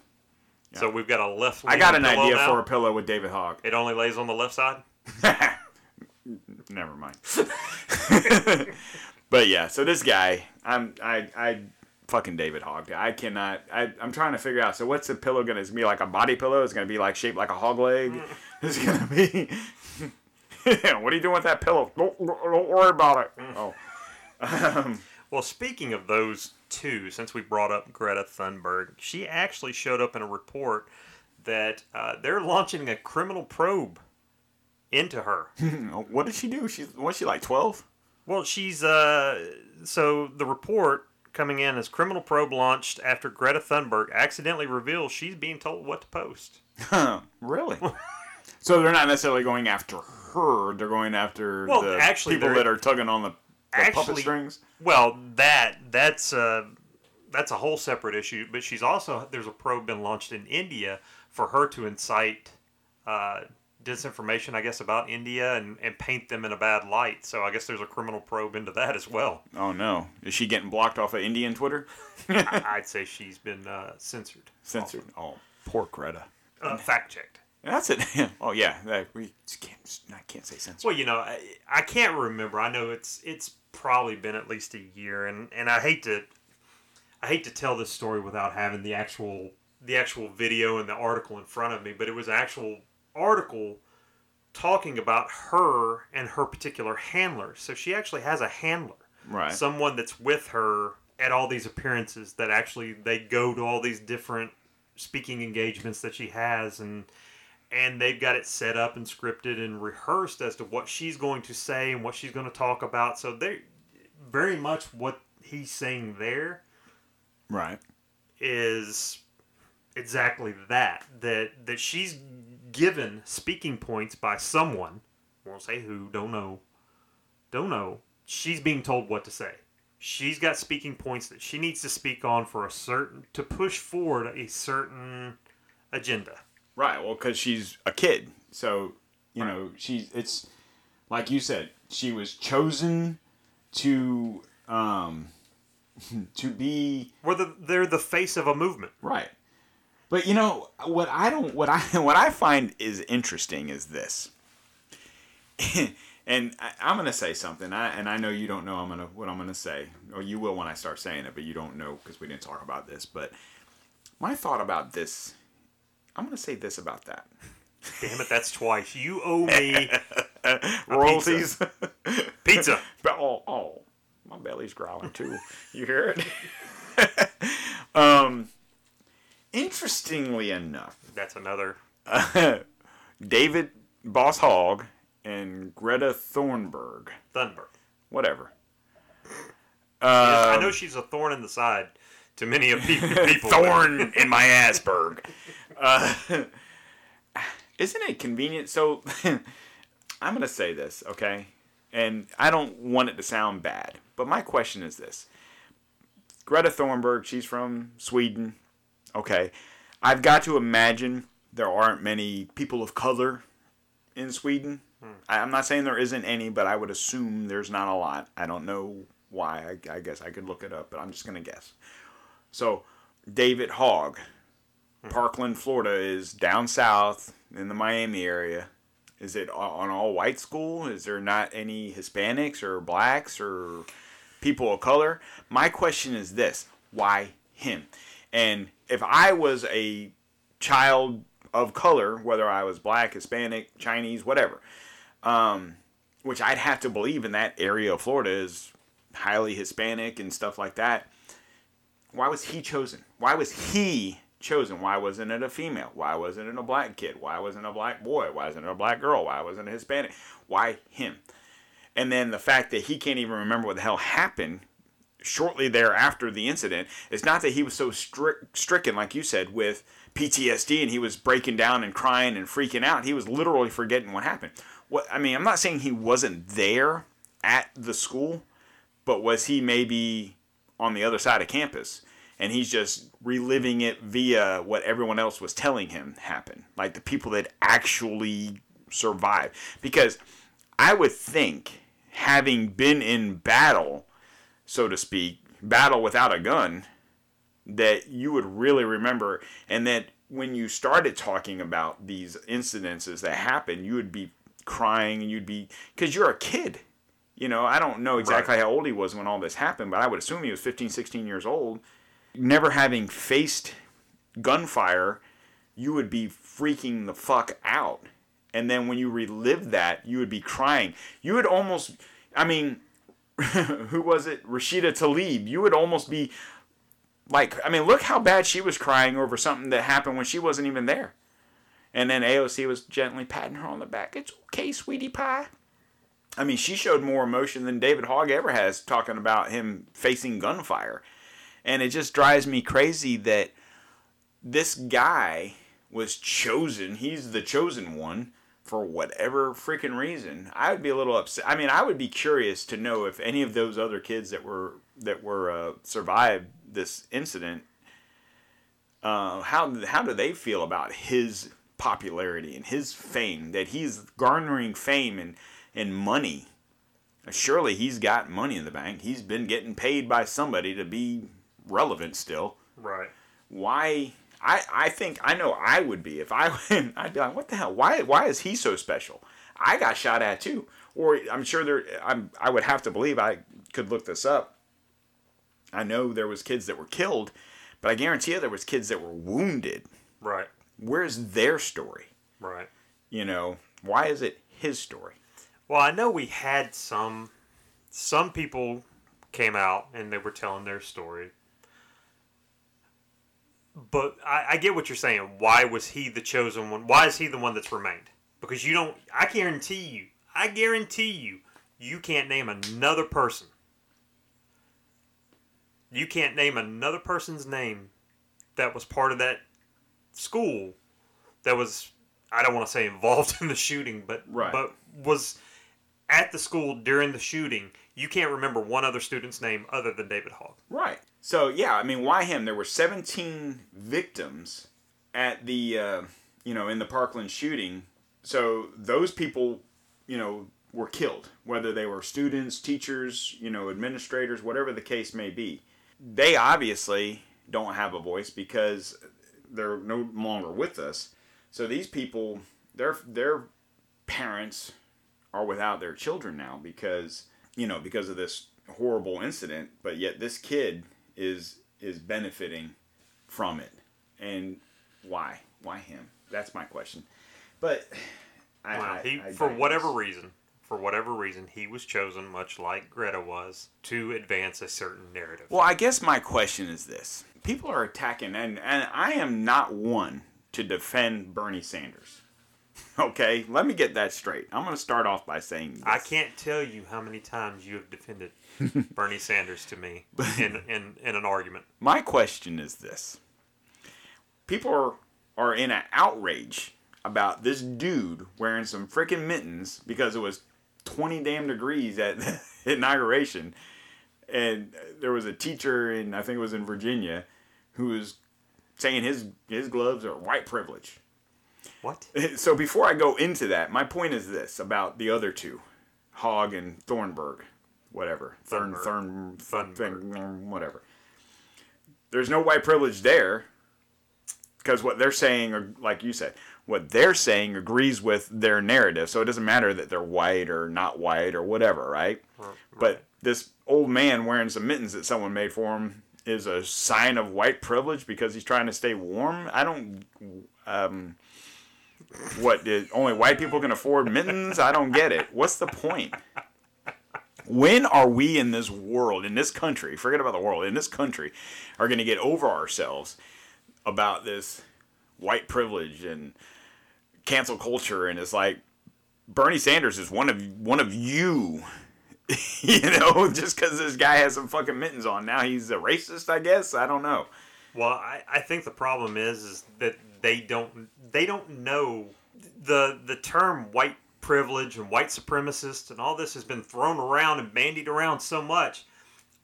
So we've got a left. I got an idea now. for a pillow with David Hogg. It only lays on the left side. Never mind. but yeah, so this guy, I'm I I fucking David Hogg. I cannot. I I'm trying to figure out. So what's the pillow gonna? Gonna be like a body pillow. It's gonna be like shaped like a hog leg. Mm. It's gonna be. what are you doing with that pillow? Don't, don't worry about it. Oh, Well, speaking of those two, since we brought up Greta Thunberg, she actually showed up in a report that uh, they're launching a criminal probe into her. what did she do? She's was she like twelve? Well, she's uh. So the report coming in is criminal probe launched after Greta Thunberg accidentally reveals she's being told what to post. Huh, really? so they're not necessarily going after her. They're going after Well, the actually, people that are tugging on the, the puppet strings. Well, that that's uh, that's a whole separate issue. But she's also there's a probe been launched in India for her to incite uh, disinformation, I guess, about India and, and paint them in a bad light. So I guess there's a criminal probe into that as well. Oh no, is she getting blocked off of Indian Twitter? I'd say she's been uh, censored, Censored. Oh, poor Greta. uh, fact checked. That's it. oh yeah, we can't. I can't say censored. Well, you know, I, I can't remember. I know it's it's probably been at least a year, and, and I hate to I hate to tell this story without having the actual the actual video and the article in front of me, but it was an actual article talking about her and her particular handler. So she actually has a handler, Right. someone that's with her at all these appearances. That actually they go to all these different speaking engagements that she has, and and they've got it set up and scripted and rehearsed as to what she's going to say and what she's going to talk about. So they very much what he's saying there right. is exactly that that that she's given speaking points by someone won't say who don't know don't know she's being told what to say she's got speaking points that she needs to speak on for a certain to push forward a certain agenda Right. Well, because she's a kid, so you know she's. It's like you said, she was chosen to um to be whether they're the face of a movement right. But you know what I don't what I what I find is interesting is this. and I, I'm gonna say something, I, and I know you don't know I'm gonna what I'm gonna say, or you will when I start saying it, but you don't know because we didn't talk about this. But my thought about this, I'm gonna say this about that. damn it that's twice you owe me royalties. pizza But, oh, oh, my belly's growling too. You hear it? um, interestingly enough, that's another David Boss Hogg and Greta Thornburg, thunberg whatever. i Um, know she's a thorn in the side to many of people thorn in my assberg. Uh, isn't it convenient? So, I'm going to say this, okay? And I don't want it to sound bad, but my question is this Greta Thornburg, she's from Sweden, okay? I've got to imagine there aren't many people of color in Sweden. I- I'm not saying there isn't any, but I would assume there's not a lot. I don't know why. I, I guess I could look it up, but I'm just going to guess. So, David Hogg, Parkland, Florida, is down south in the Miami area. Is it o- an all white school? Is there not any Hispanics or blacks or people of color? My question is this why him? And if I was a child of color, whether I was black, Hispanic, Chinese, whatever, um, which I'd have to believe in that area of Florida is highly Hispanic and stuff like that why was he chosen? Why was he chosen? Why wasn't it a female? Why wasn't it a black kid? Why wasn't it a black boy? Why wasn't it a black girl? Why wasn't it a Hispanic? Why him? And then the fact that he can't even remember what the hell happened shortly thereafter the incident is not that he was so stri- stricken, like you said, with PTSD and he was breaking down and crying and freaking out. He was literally forgetting what happened. What I mean, I'm not saying he wasn't there at the school, but was he maybe on the other side of campus and he's just reliving it via what everyone else was telling him happened like the people that actually survived. Because i would think having been in battle so to speak battle without a gun that you would really remember and that when you started talking about these incidences that happened you would be crying and you'd be because you're a kid. You know i don't know exactly how old he was when all this happened but i would assume he was 15 16 years old never having faced gunfire you would be freaking the fuck out. And then when you relive that you would be crying. You would almost i mean who was it? Rashida tlaib. You would almost be like i mean look how bad she was crying over something that happened when she wasn't even there. And then aoc was gently patting her on the back. It's okay sweetie pie. I mean, she showed more emotion than David Hogg ever has talking about him facing gunfire. And it just drives me crazy that this guy was chosen. He's the chosen one for whatever freaking reason. I would be a little upset. I mean, I would be curious to know if any of those other kids that were that were uh, survived this incident uh, how how do they feel about his popularity and his fame that he's garnering fame and and money surely he's got money in the bank he's been getting paid by somebody to be relevant still Right. why I, I think I know I would be if I went I'd be like what the hell why why is he so special I got shot at too or I'm sure there I'm I would have to believe I could look this up I know there was kids that were killed but I guarantee you there was kids that were wounded Right. where's their story Right. you know why is it his story Well, I know we had some some people came out and they were telling their story. But I, I get what you're saying. Why was he the chosen one? Why is he the one that's remained? Because you don't I guarantee you, I guarantee you, you can't name another person. You can't name another person's name that was part of that school that was I don't want to say involved in the shooting, but Right. but was at the school during the shooting. You can't remember one other student's name other than David Hogg. Right. So yeah, I mean, why him? There were 17 victims at the uh, you know in the Parkland shooting. So those people, you know, were killed, whether they were students, teachers, you know, administrators, whatever the case may be. They obviously don't have a voice because they're no longer with us. So these people, their their parents are without their children now because you know because of this horrible incident but yet this kid is is benefiting from it. And why? Why him? That's my question. But I, Well, I- he, I for digress. whatever reason, for whatever reason, he was chosen, much like Greta was, to advance a certain narrative. well i guess my question is this. People are attacking and and i am not one to defend bernie sanders okay let me get that straight i'm going to start off by saying this. I can't tell you how many times you have defended Bernie Sanders to me in, in, in an argument. My question is this: People are are in an outrage about this dude wearing some freaking mittens because it was twenty damn degrees at the inauguration, and there was a teacher in I think it was in Virginia who was saying his his gloves are white privilege. What? So before I go into that, my point is this about the other two, Hogg and Thornburg, whatever, Thorn. Thorn, Thunberg. whatever. There's no white privilege there, because what they're saying, or like you said, what they're saying agrees with their narrative. So it doesn't matter that they're white or not white or whatever, right? But this old man wearing some mittens that someone made for him is a sign of white privilege because he's trying to stay warm. I don't. Um, what did only white people can afford mittens? I don't get it. What's the point? When are we in this world, in this country, forget about the world, in this country, are going to get over ourselves about this white privilege and cancel culture? And it's like Bernie Sanders is one of one of you. you know, just because this guy has some fucking mittens on, now he's a racist. I guess I don't know. Well, I, I think the problem is is that they don't they don't know the the term white privilege and white supremacist and all this has been thrown around and bandied around so much.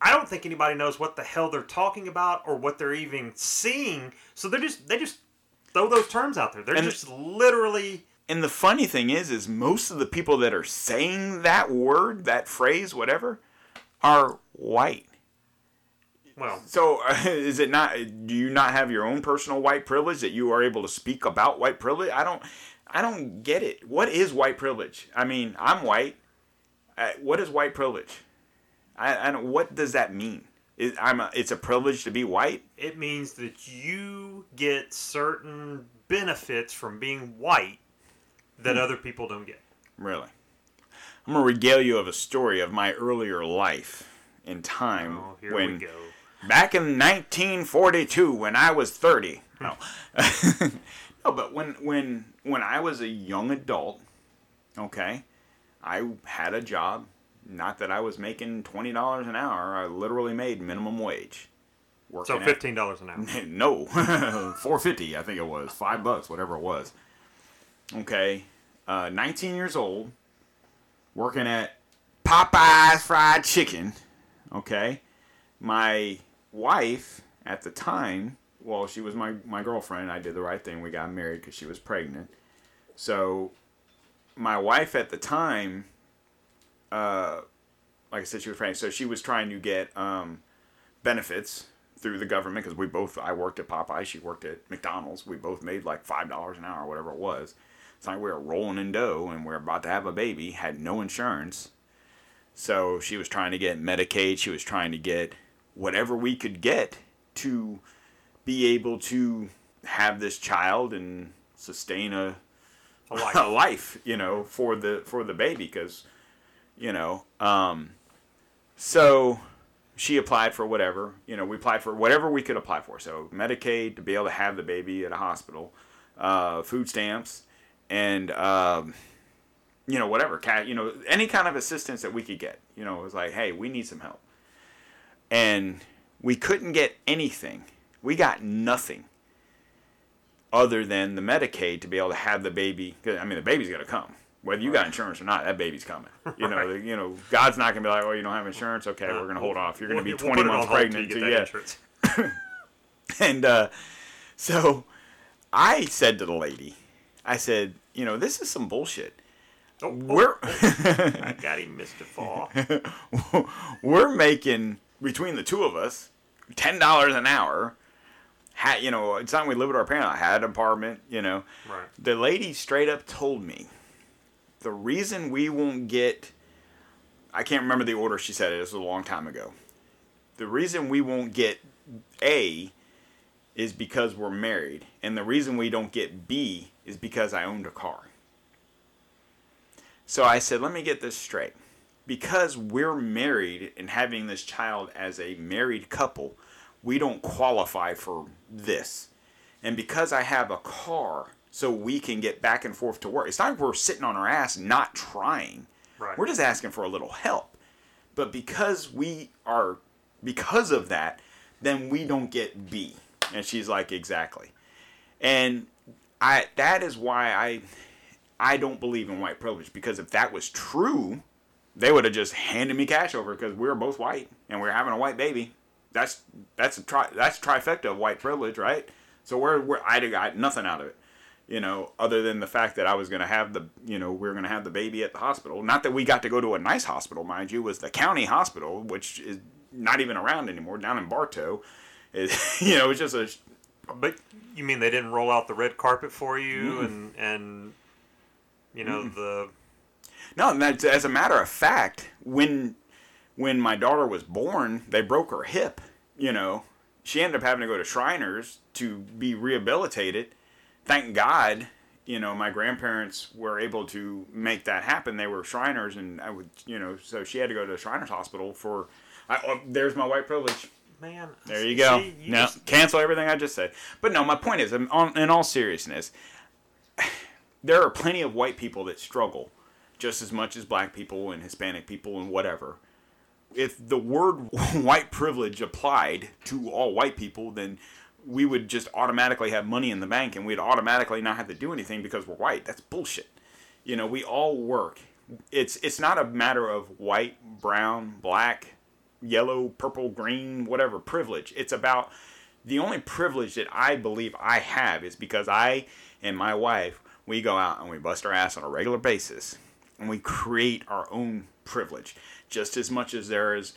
I don't think anybody knows what the hell they're talking about or what they're even seeing. So they're just they just throw those terms out there. They're And- just literally And the funny thing is, is most of the people that are saying that word, that phrase, whatever, are white. Well, So is it not? Do you not have your own personal white privilege that you are able to speak about white privilege? I don't. I don't get it. What is white privilege? I mean, I'm white. Uh, what is white privilege? I, I don't. What does that mean? Is, I'm. A, it's a privilege to be white. it means that you get certain benefits from being white that other people don't get. Really. I'm gonna regale you of a story of my earlier life in time Oh, here when we go. Back in 1942 when I was 30. No. no, but when when when I was a young adult, okay, I had a job. Not that I was making twenty dollars an hour. I literally made minimum wage. So Working at- fifteen dollars an hour. no, four fifty. I think it was five bucks, whatever it was. Okay, uh, nineteen years old, working at Popeyes Fried Chicken. Okay, my wife at the time, well, she was my my girlfriend. I did the right thing. We got married because she was pregnant. So, my wife at the time, uh, like I said, she was pregnant. So she was trying to get um, benefits through the government because we both I worked at Popeye, she worked at McDonald's. We both made like five dollars an hour, whatever it was. It's like we were rolling in dough and we are about to have a baby, had no insurance. So she was trying to get Medicaid, she was trying to get whatever we could get to be able to have this child and sustain a A life. a life, you know, for the for the baby because you know, um so she applied for whatever, you know, we applied for whatever we could apply for. So Medicaid to be able to have the baby at a hospital, uh, food stamps, and um, you know whatever, cat, you know, any kind of assistance that we could get. You know, it was like, hey, we need some help, and we couldn't get anything. We got nothing other than the Medicaid to be able to have the baby. I mean, the baby's gonna come. Whether you got insurance or not, that baby's coming. You know, the- you know, God's not gonna be like, "Oh, you don't have insurance? Okay, we're gonna hold off. You're gonna be We'll- we'll 20 put it on months pregnant to get yeah." And uh, so I said to the lady, I said, you know, this is some bullshit. Oh, oh, We're I got him, Mister Fall. we're making between the two of us ten dollars an hour. Ha you know, it's not we live with our parents. I had an apartment. You know, Right. the lady straight up told me the reason we won't get. I can't remember the order she said it. This was a long time ago. The reason we won't get A is because we're married, and the reason we don't get B is because I owned a car. So I said, let me get this straight. Because we're married and having this child as a married couple, we don't qualify for this. And because I have a car, so we can get back and forth to work. It's not like we're sitting on our ass not trying. Right. We're just asking for a little help. But because we are, because of that, then we don't get B. And she's like, exactly. And I that is why I I don't believe in white privilege because if that was true, they would have just handed me cash over because we were both white and we are having a white baby. That's that's a tri that's trifecta of white privilege, right? So we're, we're I got nothing out of it, you know, other than the fact that I was gonna have the you know we are gonna have the baby at the hospital. Not that we got to go to a nice hospital, mind you, it was the county hospital, which is not even around anymore, down in Bartow. It, you know, it's just a But you mean they didn't roll out the red carpet for you mm. and and you know mm. the No, and that's, as a matter of fact, when when my daughter was born, they broke her hip. You know, she ended up having to go to Shriners to be rehabilitated. Thank God, you know, my grandparents were able to make that happen. They were Shriners, and I would, you know, so she had to go to Shriners Hospital for. I, oh, there's my white privilege. man. There you go. see, you no, just- cancel everything I just said. But no, my point is, in all seriousness, there are plenty of white people that struggle just as much as black people and Hispanic people and whatever. If the word white privilege applied to all white people, then we would just automatically have money in the bank and we'd automatically not have to do anything because we're white. That's bullshit. You know, we all work. It's it's not a matter of white, brown, black, yellow, purple, green, whatever privilege. It's about the only privilege that I believe I have is because I and my wife we go out and we bust our ass on a regular basis and we create our own privilege just as much as there is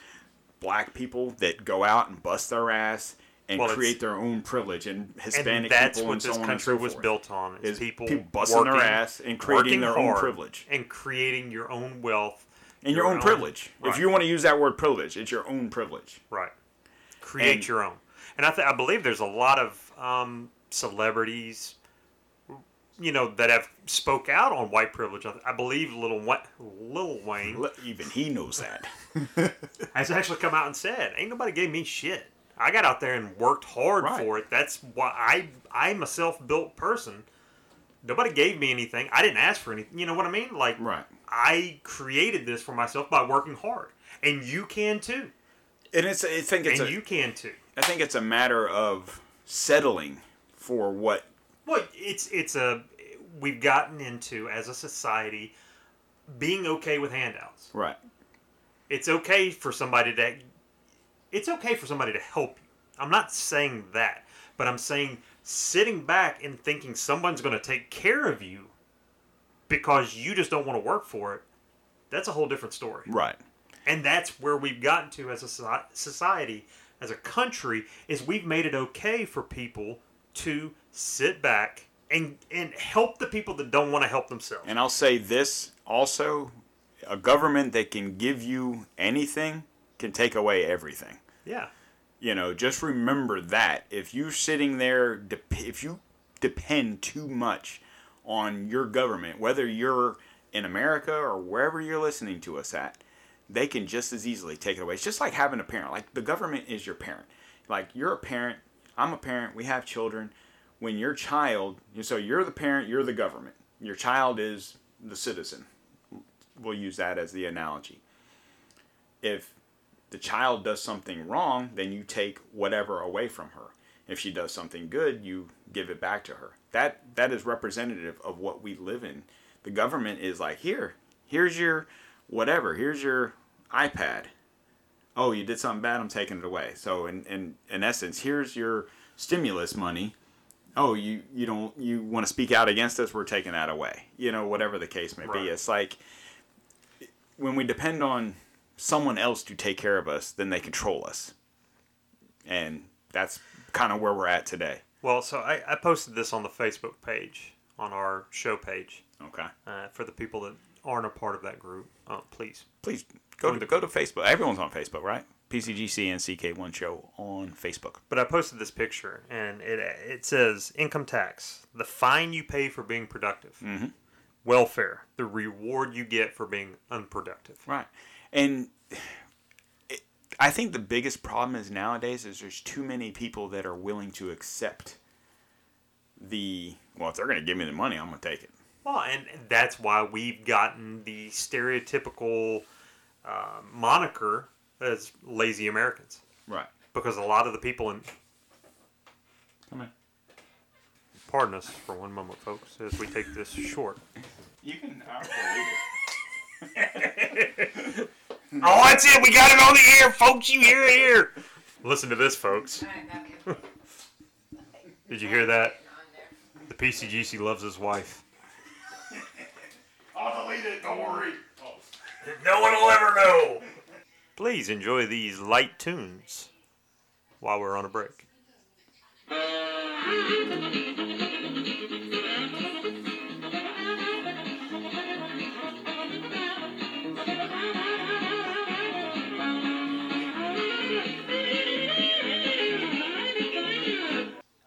black people that go out and bust their ass and Well, create their own privilege and and Hispanic that's people what and so this on and country so was built on. Is Is people, people busting their ass and creating working their own privilege. and creating your own wealth and your, own, privilege. right. If you want to use that word privilege, it's your own privilege. Right. Create And- your own. And I, th- I believe there's a lot of um, celebrities, you know, that have spoke out on white privilege. I, I believe Little Wa- Lil Wayne Even he knows that. has actually come out and said, "Ain't nobody gave me shit. I got out there and worked hard Right. for it. That's why I I'm a self built person Nobody gave me anything. I didn't ask for anything. You know what I mean? Like, Right. I created this for myself by working hard, and you can too, And it's I think it's and a, you can too. I think it's a matter of settling for what Well, it's it's a we've gotten into as a society being okay with handouts. right. It's okay for somebody to it's okay for somebody to help you. I'm not saying that, but I'm saying sitting back and thinking someone's going to take care of you because you just don't want to work for it. That's a whole different story. Right. And that's where we've gotten to as a society, as a country, is we've made it okay for people to sit back and and help the people that don't want to help themselves. And I'll say this also a government that can give you anything can take away everything. yeah. You know, just remember that if you're sitting there, if you depend too much on your government, whether you're in America or wherever you're listening to us at, they can just as easily take it away. It's just like having a parent. Like the government is your parent. Like you're a parent, I'm a parent, we have children. When your child, so you're the parent, you're the government. Your child is the citizen. We'll use that as the analogy. If the child does something wrong, then you take whatever away from her. If she does something good, you give it back to her. That that is representative of what we live in. The government is like, here, here's your whatever, here's your iPad. Oh, you did something bad, I'm taking it away. So in in, in essence, here's your stimulus money. Oh, you you don't you want to speak out against us, we're taking that away. You know, whatever the case may Right. be. It's like when we depend on someone else to take care of us, then they control us. And that's kind of where we're at today. Well, so I, I posted this on the Facebook page, on our show page, Okay. uh, for the people that aren't a part of that group. Uh, please. Please go to go to Facebook. Everyone's on Facebook, right? PCGC and CK1 show on Facebook. But I posted this picture, and it it says income tax, the fine you pay for being productive, Mm-hmm. welfare, the reward you get for being unproductive. Right. And it, I think the biggest problem is nowadays is there's too many people that are willing to accept the well, if they're going to give me the money, I'm going to take it. Well, and that's why we've gotten the stereotypical uh, moniker as lazy Americans, Right. because a lot of the people in Come on. pardon us for one moment, folks, as we take this short. You can I believe Oh, that's it. We got it on the air, folks. You hear it here. Listen to this, folks. Did you hear that? The PCGC loves his wife. I'll delete it, don't worry. No one will ever know. Please enjoy these light tunes while we're on a break.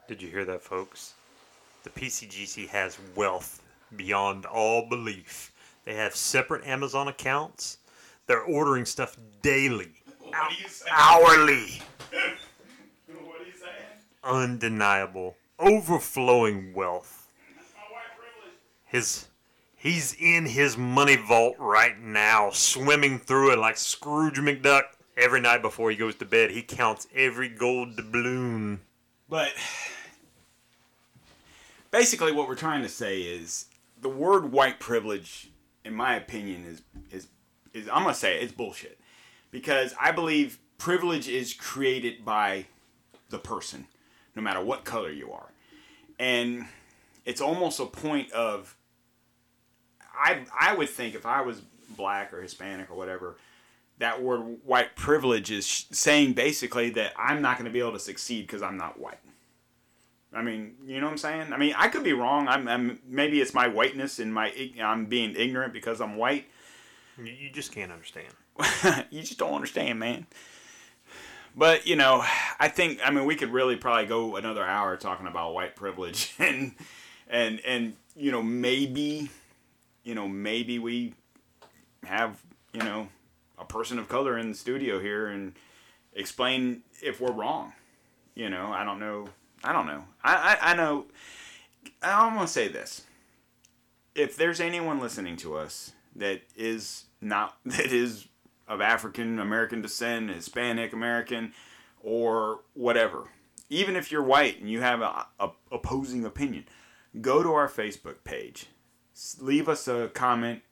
Did you hear that, folks? The PCGC has wealth beyond all belief. They have separate Amazon accounts. They're ordering stuff daily, What are you saying? hourly. What are you saying? Undeniable, overflowing wealth. My white privilege. His he's in his money vault right now, swimming through it like Scrooge McDuck. Every night before he goes to bed, he counts every gold doubloon. But basically, what we're trying to say is the word white privilege, in my opinion, is is is I'm gonna say it, it's bullshit because I believe privilege is created by the person, no matter what color you are, and it's almost a point of I I would think if I was black or Hispanic or whatever. That word white privilege is saying basically that I'm not going to be able to succeed because I'm not white. I mean, you know what I'm saying? I mean, I could be wrong. I'm, I'm maybe it's my whiteness and my I'm being ignorant because I'm white. You, just can't understand. you just don't understand, man. But you know, I think I mean we could really probably go another hour talking about white privilege and and and you know maybe you know maybe we have you know a person of color in the studio here and explain if we're wrong. You know, I don't know. I don't know. I I, I know. I'm gonna say this. if there's anyone listening to us that is not that is of African American descent, Hispanic American, or whatever, even if you're white and you have a, a opposing opinion, go to our Facebook page, leave us a comment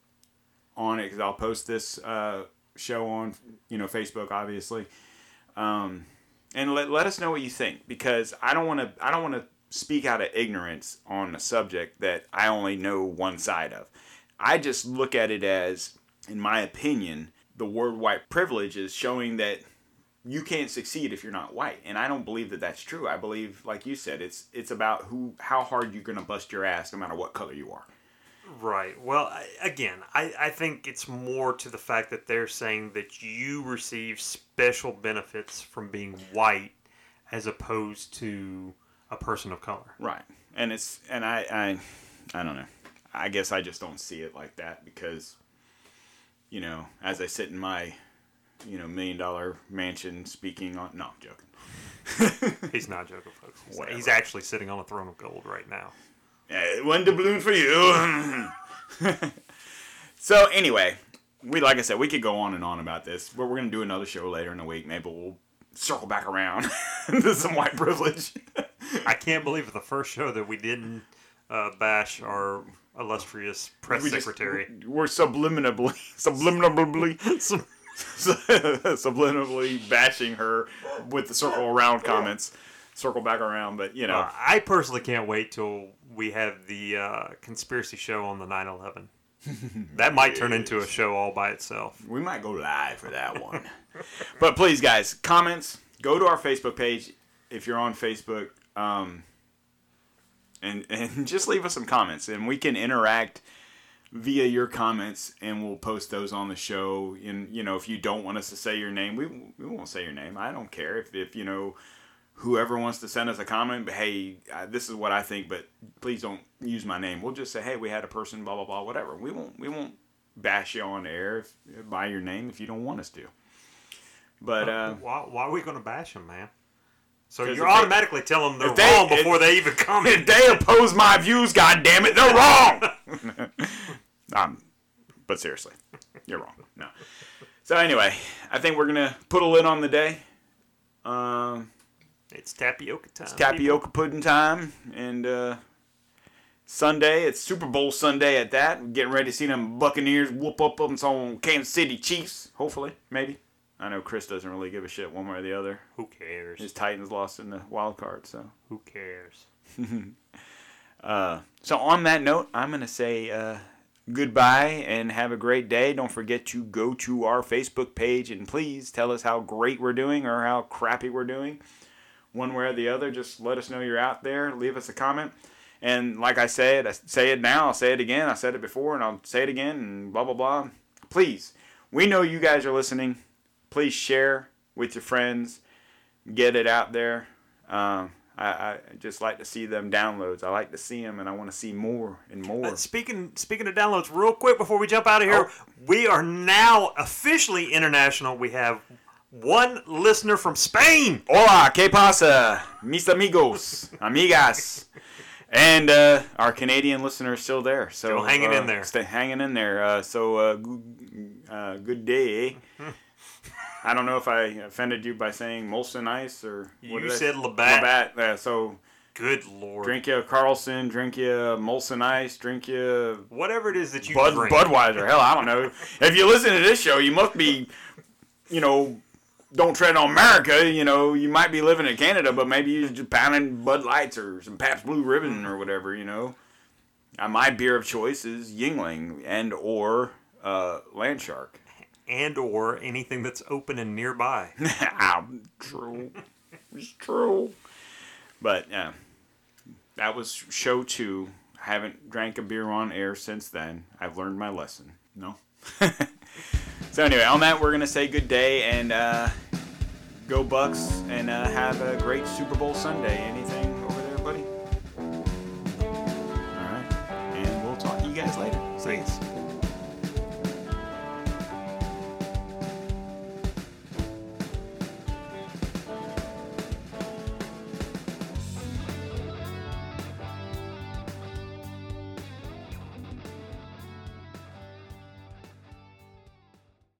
on it because I'll post this uh, show on you know Facebook, obviously, um, and let, let us know what you think because I don't want to I don't want to speak out of ignorance on a subject that I only know one side of. I just look at it as, in my opinion, the word white privilege is showing that you can't succeed if you're not white, and I don't believe that that's true. I believe, like you said, it's it's about who how hard you're gonna bust your ass no matter what color you are. Right. Well, I, again, I, I think it's more to the fact that they're saying that you receive special benefits from being white as opposed to a person of color. Right. And it's and I I I don't know. I guess I just don't see it like that because you know, as I sit in my you know, million dollar mansion speaking on no, I'm joking. He's not joking, folks. He's, Whatever. he's actually sitting on a throne of gold right now. Uh, one doubloon for you. so anyway, we like I said, we could go on and on about this, but we're gonna do another show later in the week. Maybe we'll circle back around to some white privilege. I can't believe it's the first show that we didn't uh, bash our illustrious press We just- secretary. we're subliminally, subliminally, Some- subliminally bashing her with the circle around comments, circle back around. But you know, Uh, I personally can't wait till we have the uh, conspiracy show on the 9/11. that might turn into a show all by itself. we might go live for that one. but please, guys, comments. Go to our Facebook page if you're on Facebook, um, and and just leave us some comments, and we can interact via your comments, and we'll post those on the show. And you know, if you don't want us to say your name, we we won't say your name. I don't care if if you know whoever wants to send us a comment, but hey, uh, this is what I think, but please don't use my name. We'll just say, hey, we had a person, blah blah blah, whatever. We won't we won't bash you on air if, by your name if you don't want us to. But uh, why, why are we going to bash him, man? So you're if they- automatically telling them they're they- wrong before if- they even come. if they oppose my views, god damn it, they're wrong. um, but seriously, you're wrong. No. So anyway, I think we're gonna put a lid on the day. Um, It's tapioca time. It's tapioca pudding time and uh, Sunday. It's Super Bowl Sunday at that. We're getting ready to see them Buccaneers whoop up on some Kansas City Chiefs. Hopefully, maybe. I know Chris doesn't really give a shit one way or the other. Who cares? His Titans lost in the wild card, so. Who cares? So on that note, I'm gonna say uh, goodbye and have a great day. Don't forget to go to our Facebook page and please tell us how great we're doing or how crappy we're doing. One way or the other, just let us know you're out there. Leave us a comment. And like I said, I say it now, I'll say it again. I said it before and I'll say it again and blah blah blah. Please, we know you guys are listening. Please share with your friends. Get it out there. Um, I, I just like to see them downloads. I like to see them, and I want to see more and more. Uh, speaking speaking of downloads, real quick before we jump out of here, we are now officially international. We have one listener from Spain. Hola, ¿qué pasa? Mis amigos, amigas. And uh, our Canadian listener is still there. So Still hanging uh, in there. Stay hanging in there. Uh, so uh, good, uh, good day. I don't know if I offended you by saying Molson Ice or what You did I- said Labatt. Labatt. Uh, so Good lord. drink you Carlson, drink you Molson Ice, drink you whatever it is that you Bud drink. Budweiser. Hell, I don't know. If you listen to this show, you must be, you know, don't tread on America. You know, you might be living in Canada, but maybe you're just pounding Bud Lights or some Pabst Blue Ribbon or whatever. You know, uh, my beer of choice is Yuengling and or uh, Landshark. And or anything that's open and nearby. True. It's true. But yeah, that was show two. I haven't drank a beer on air since then. I've learned my lesson. No. so anyway, on that, we're gonna say good day and uh, go Bucks and uh, have a great Super Bowl Sunday. Anything over there, buddy? All right, and we'll talk to you guys later.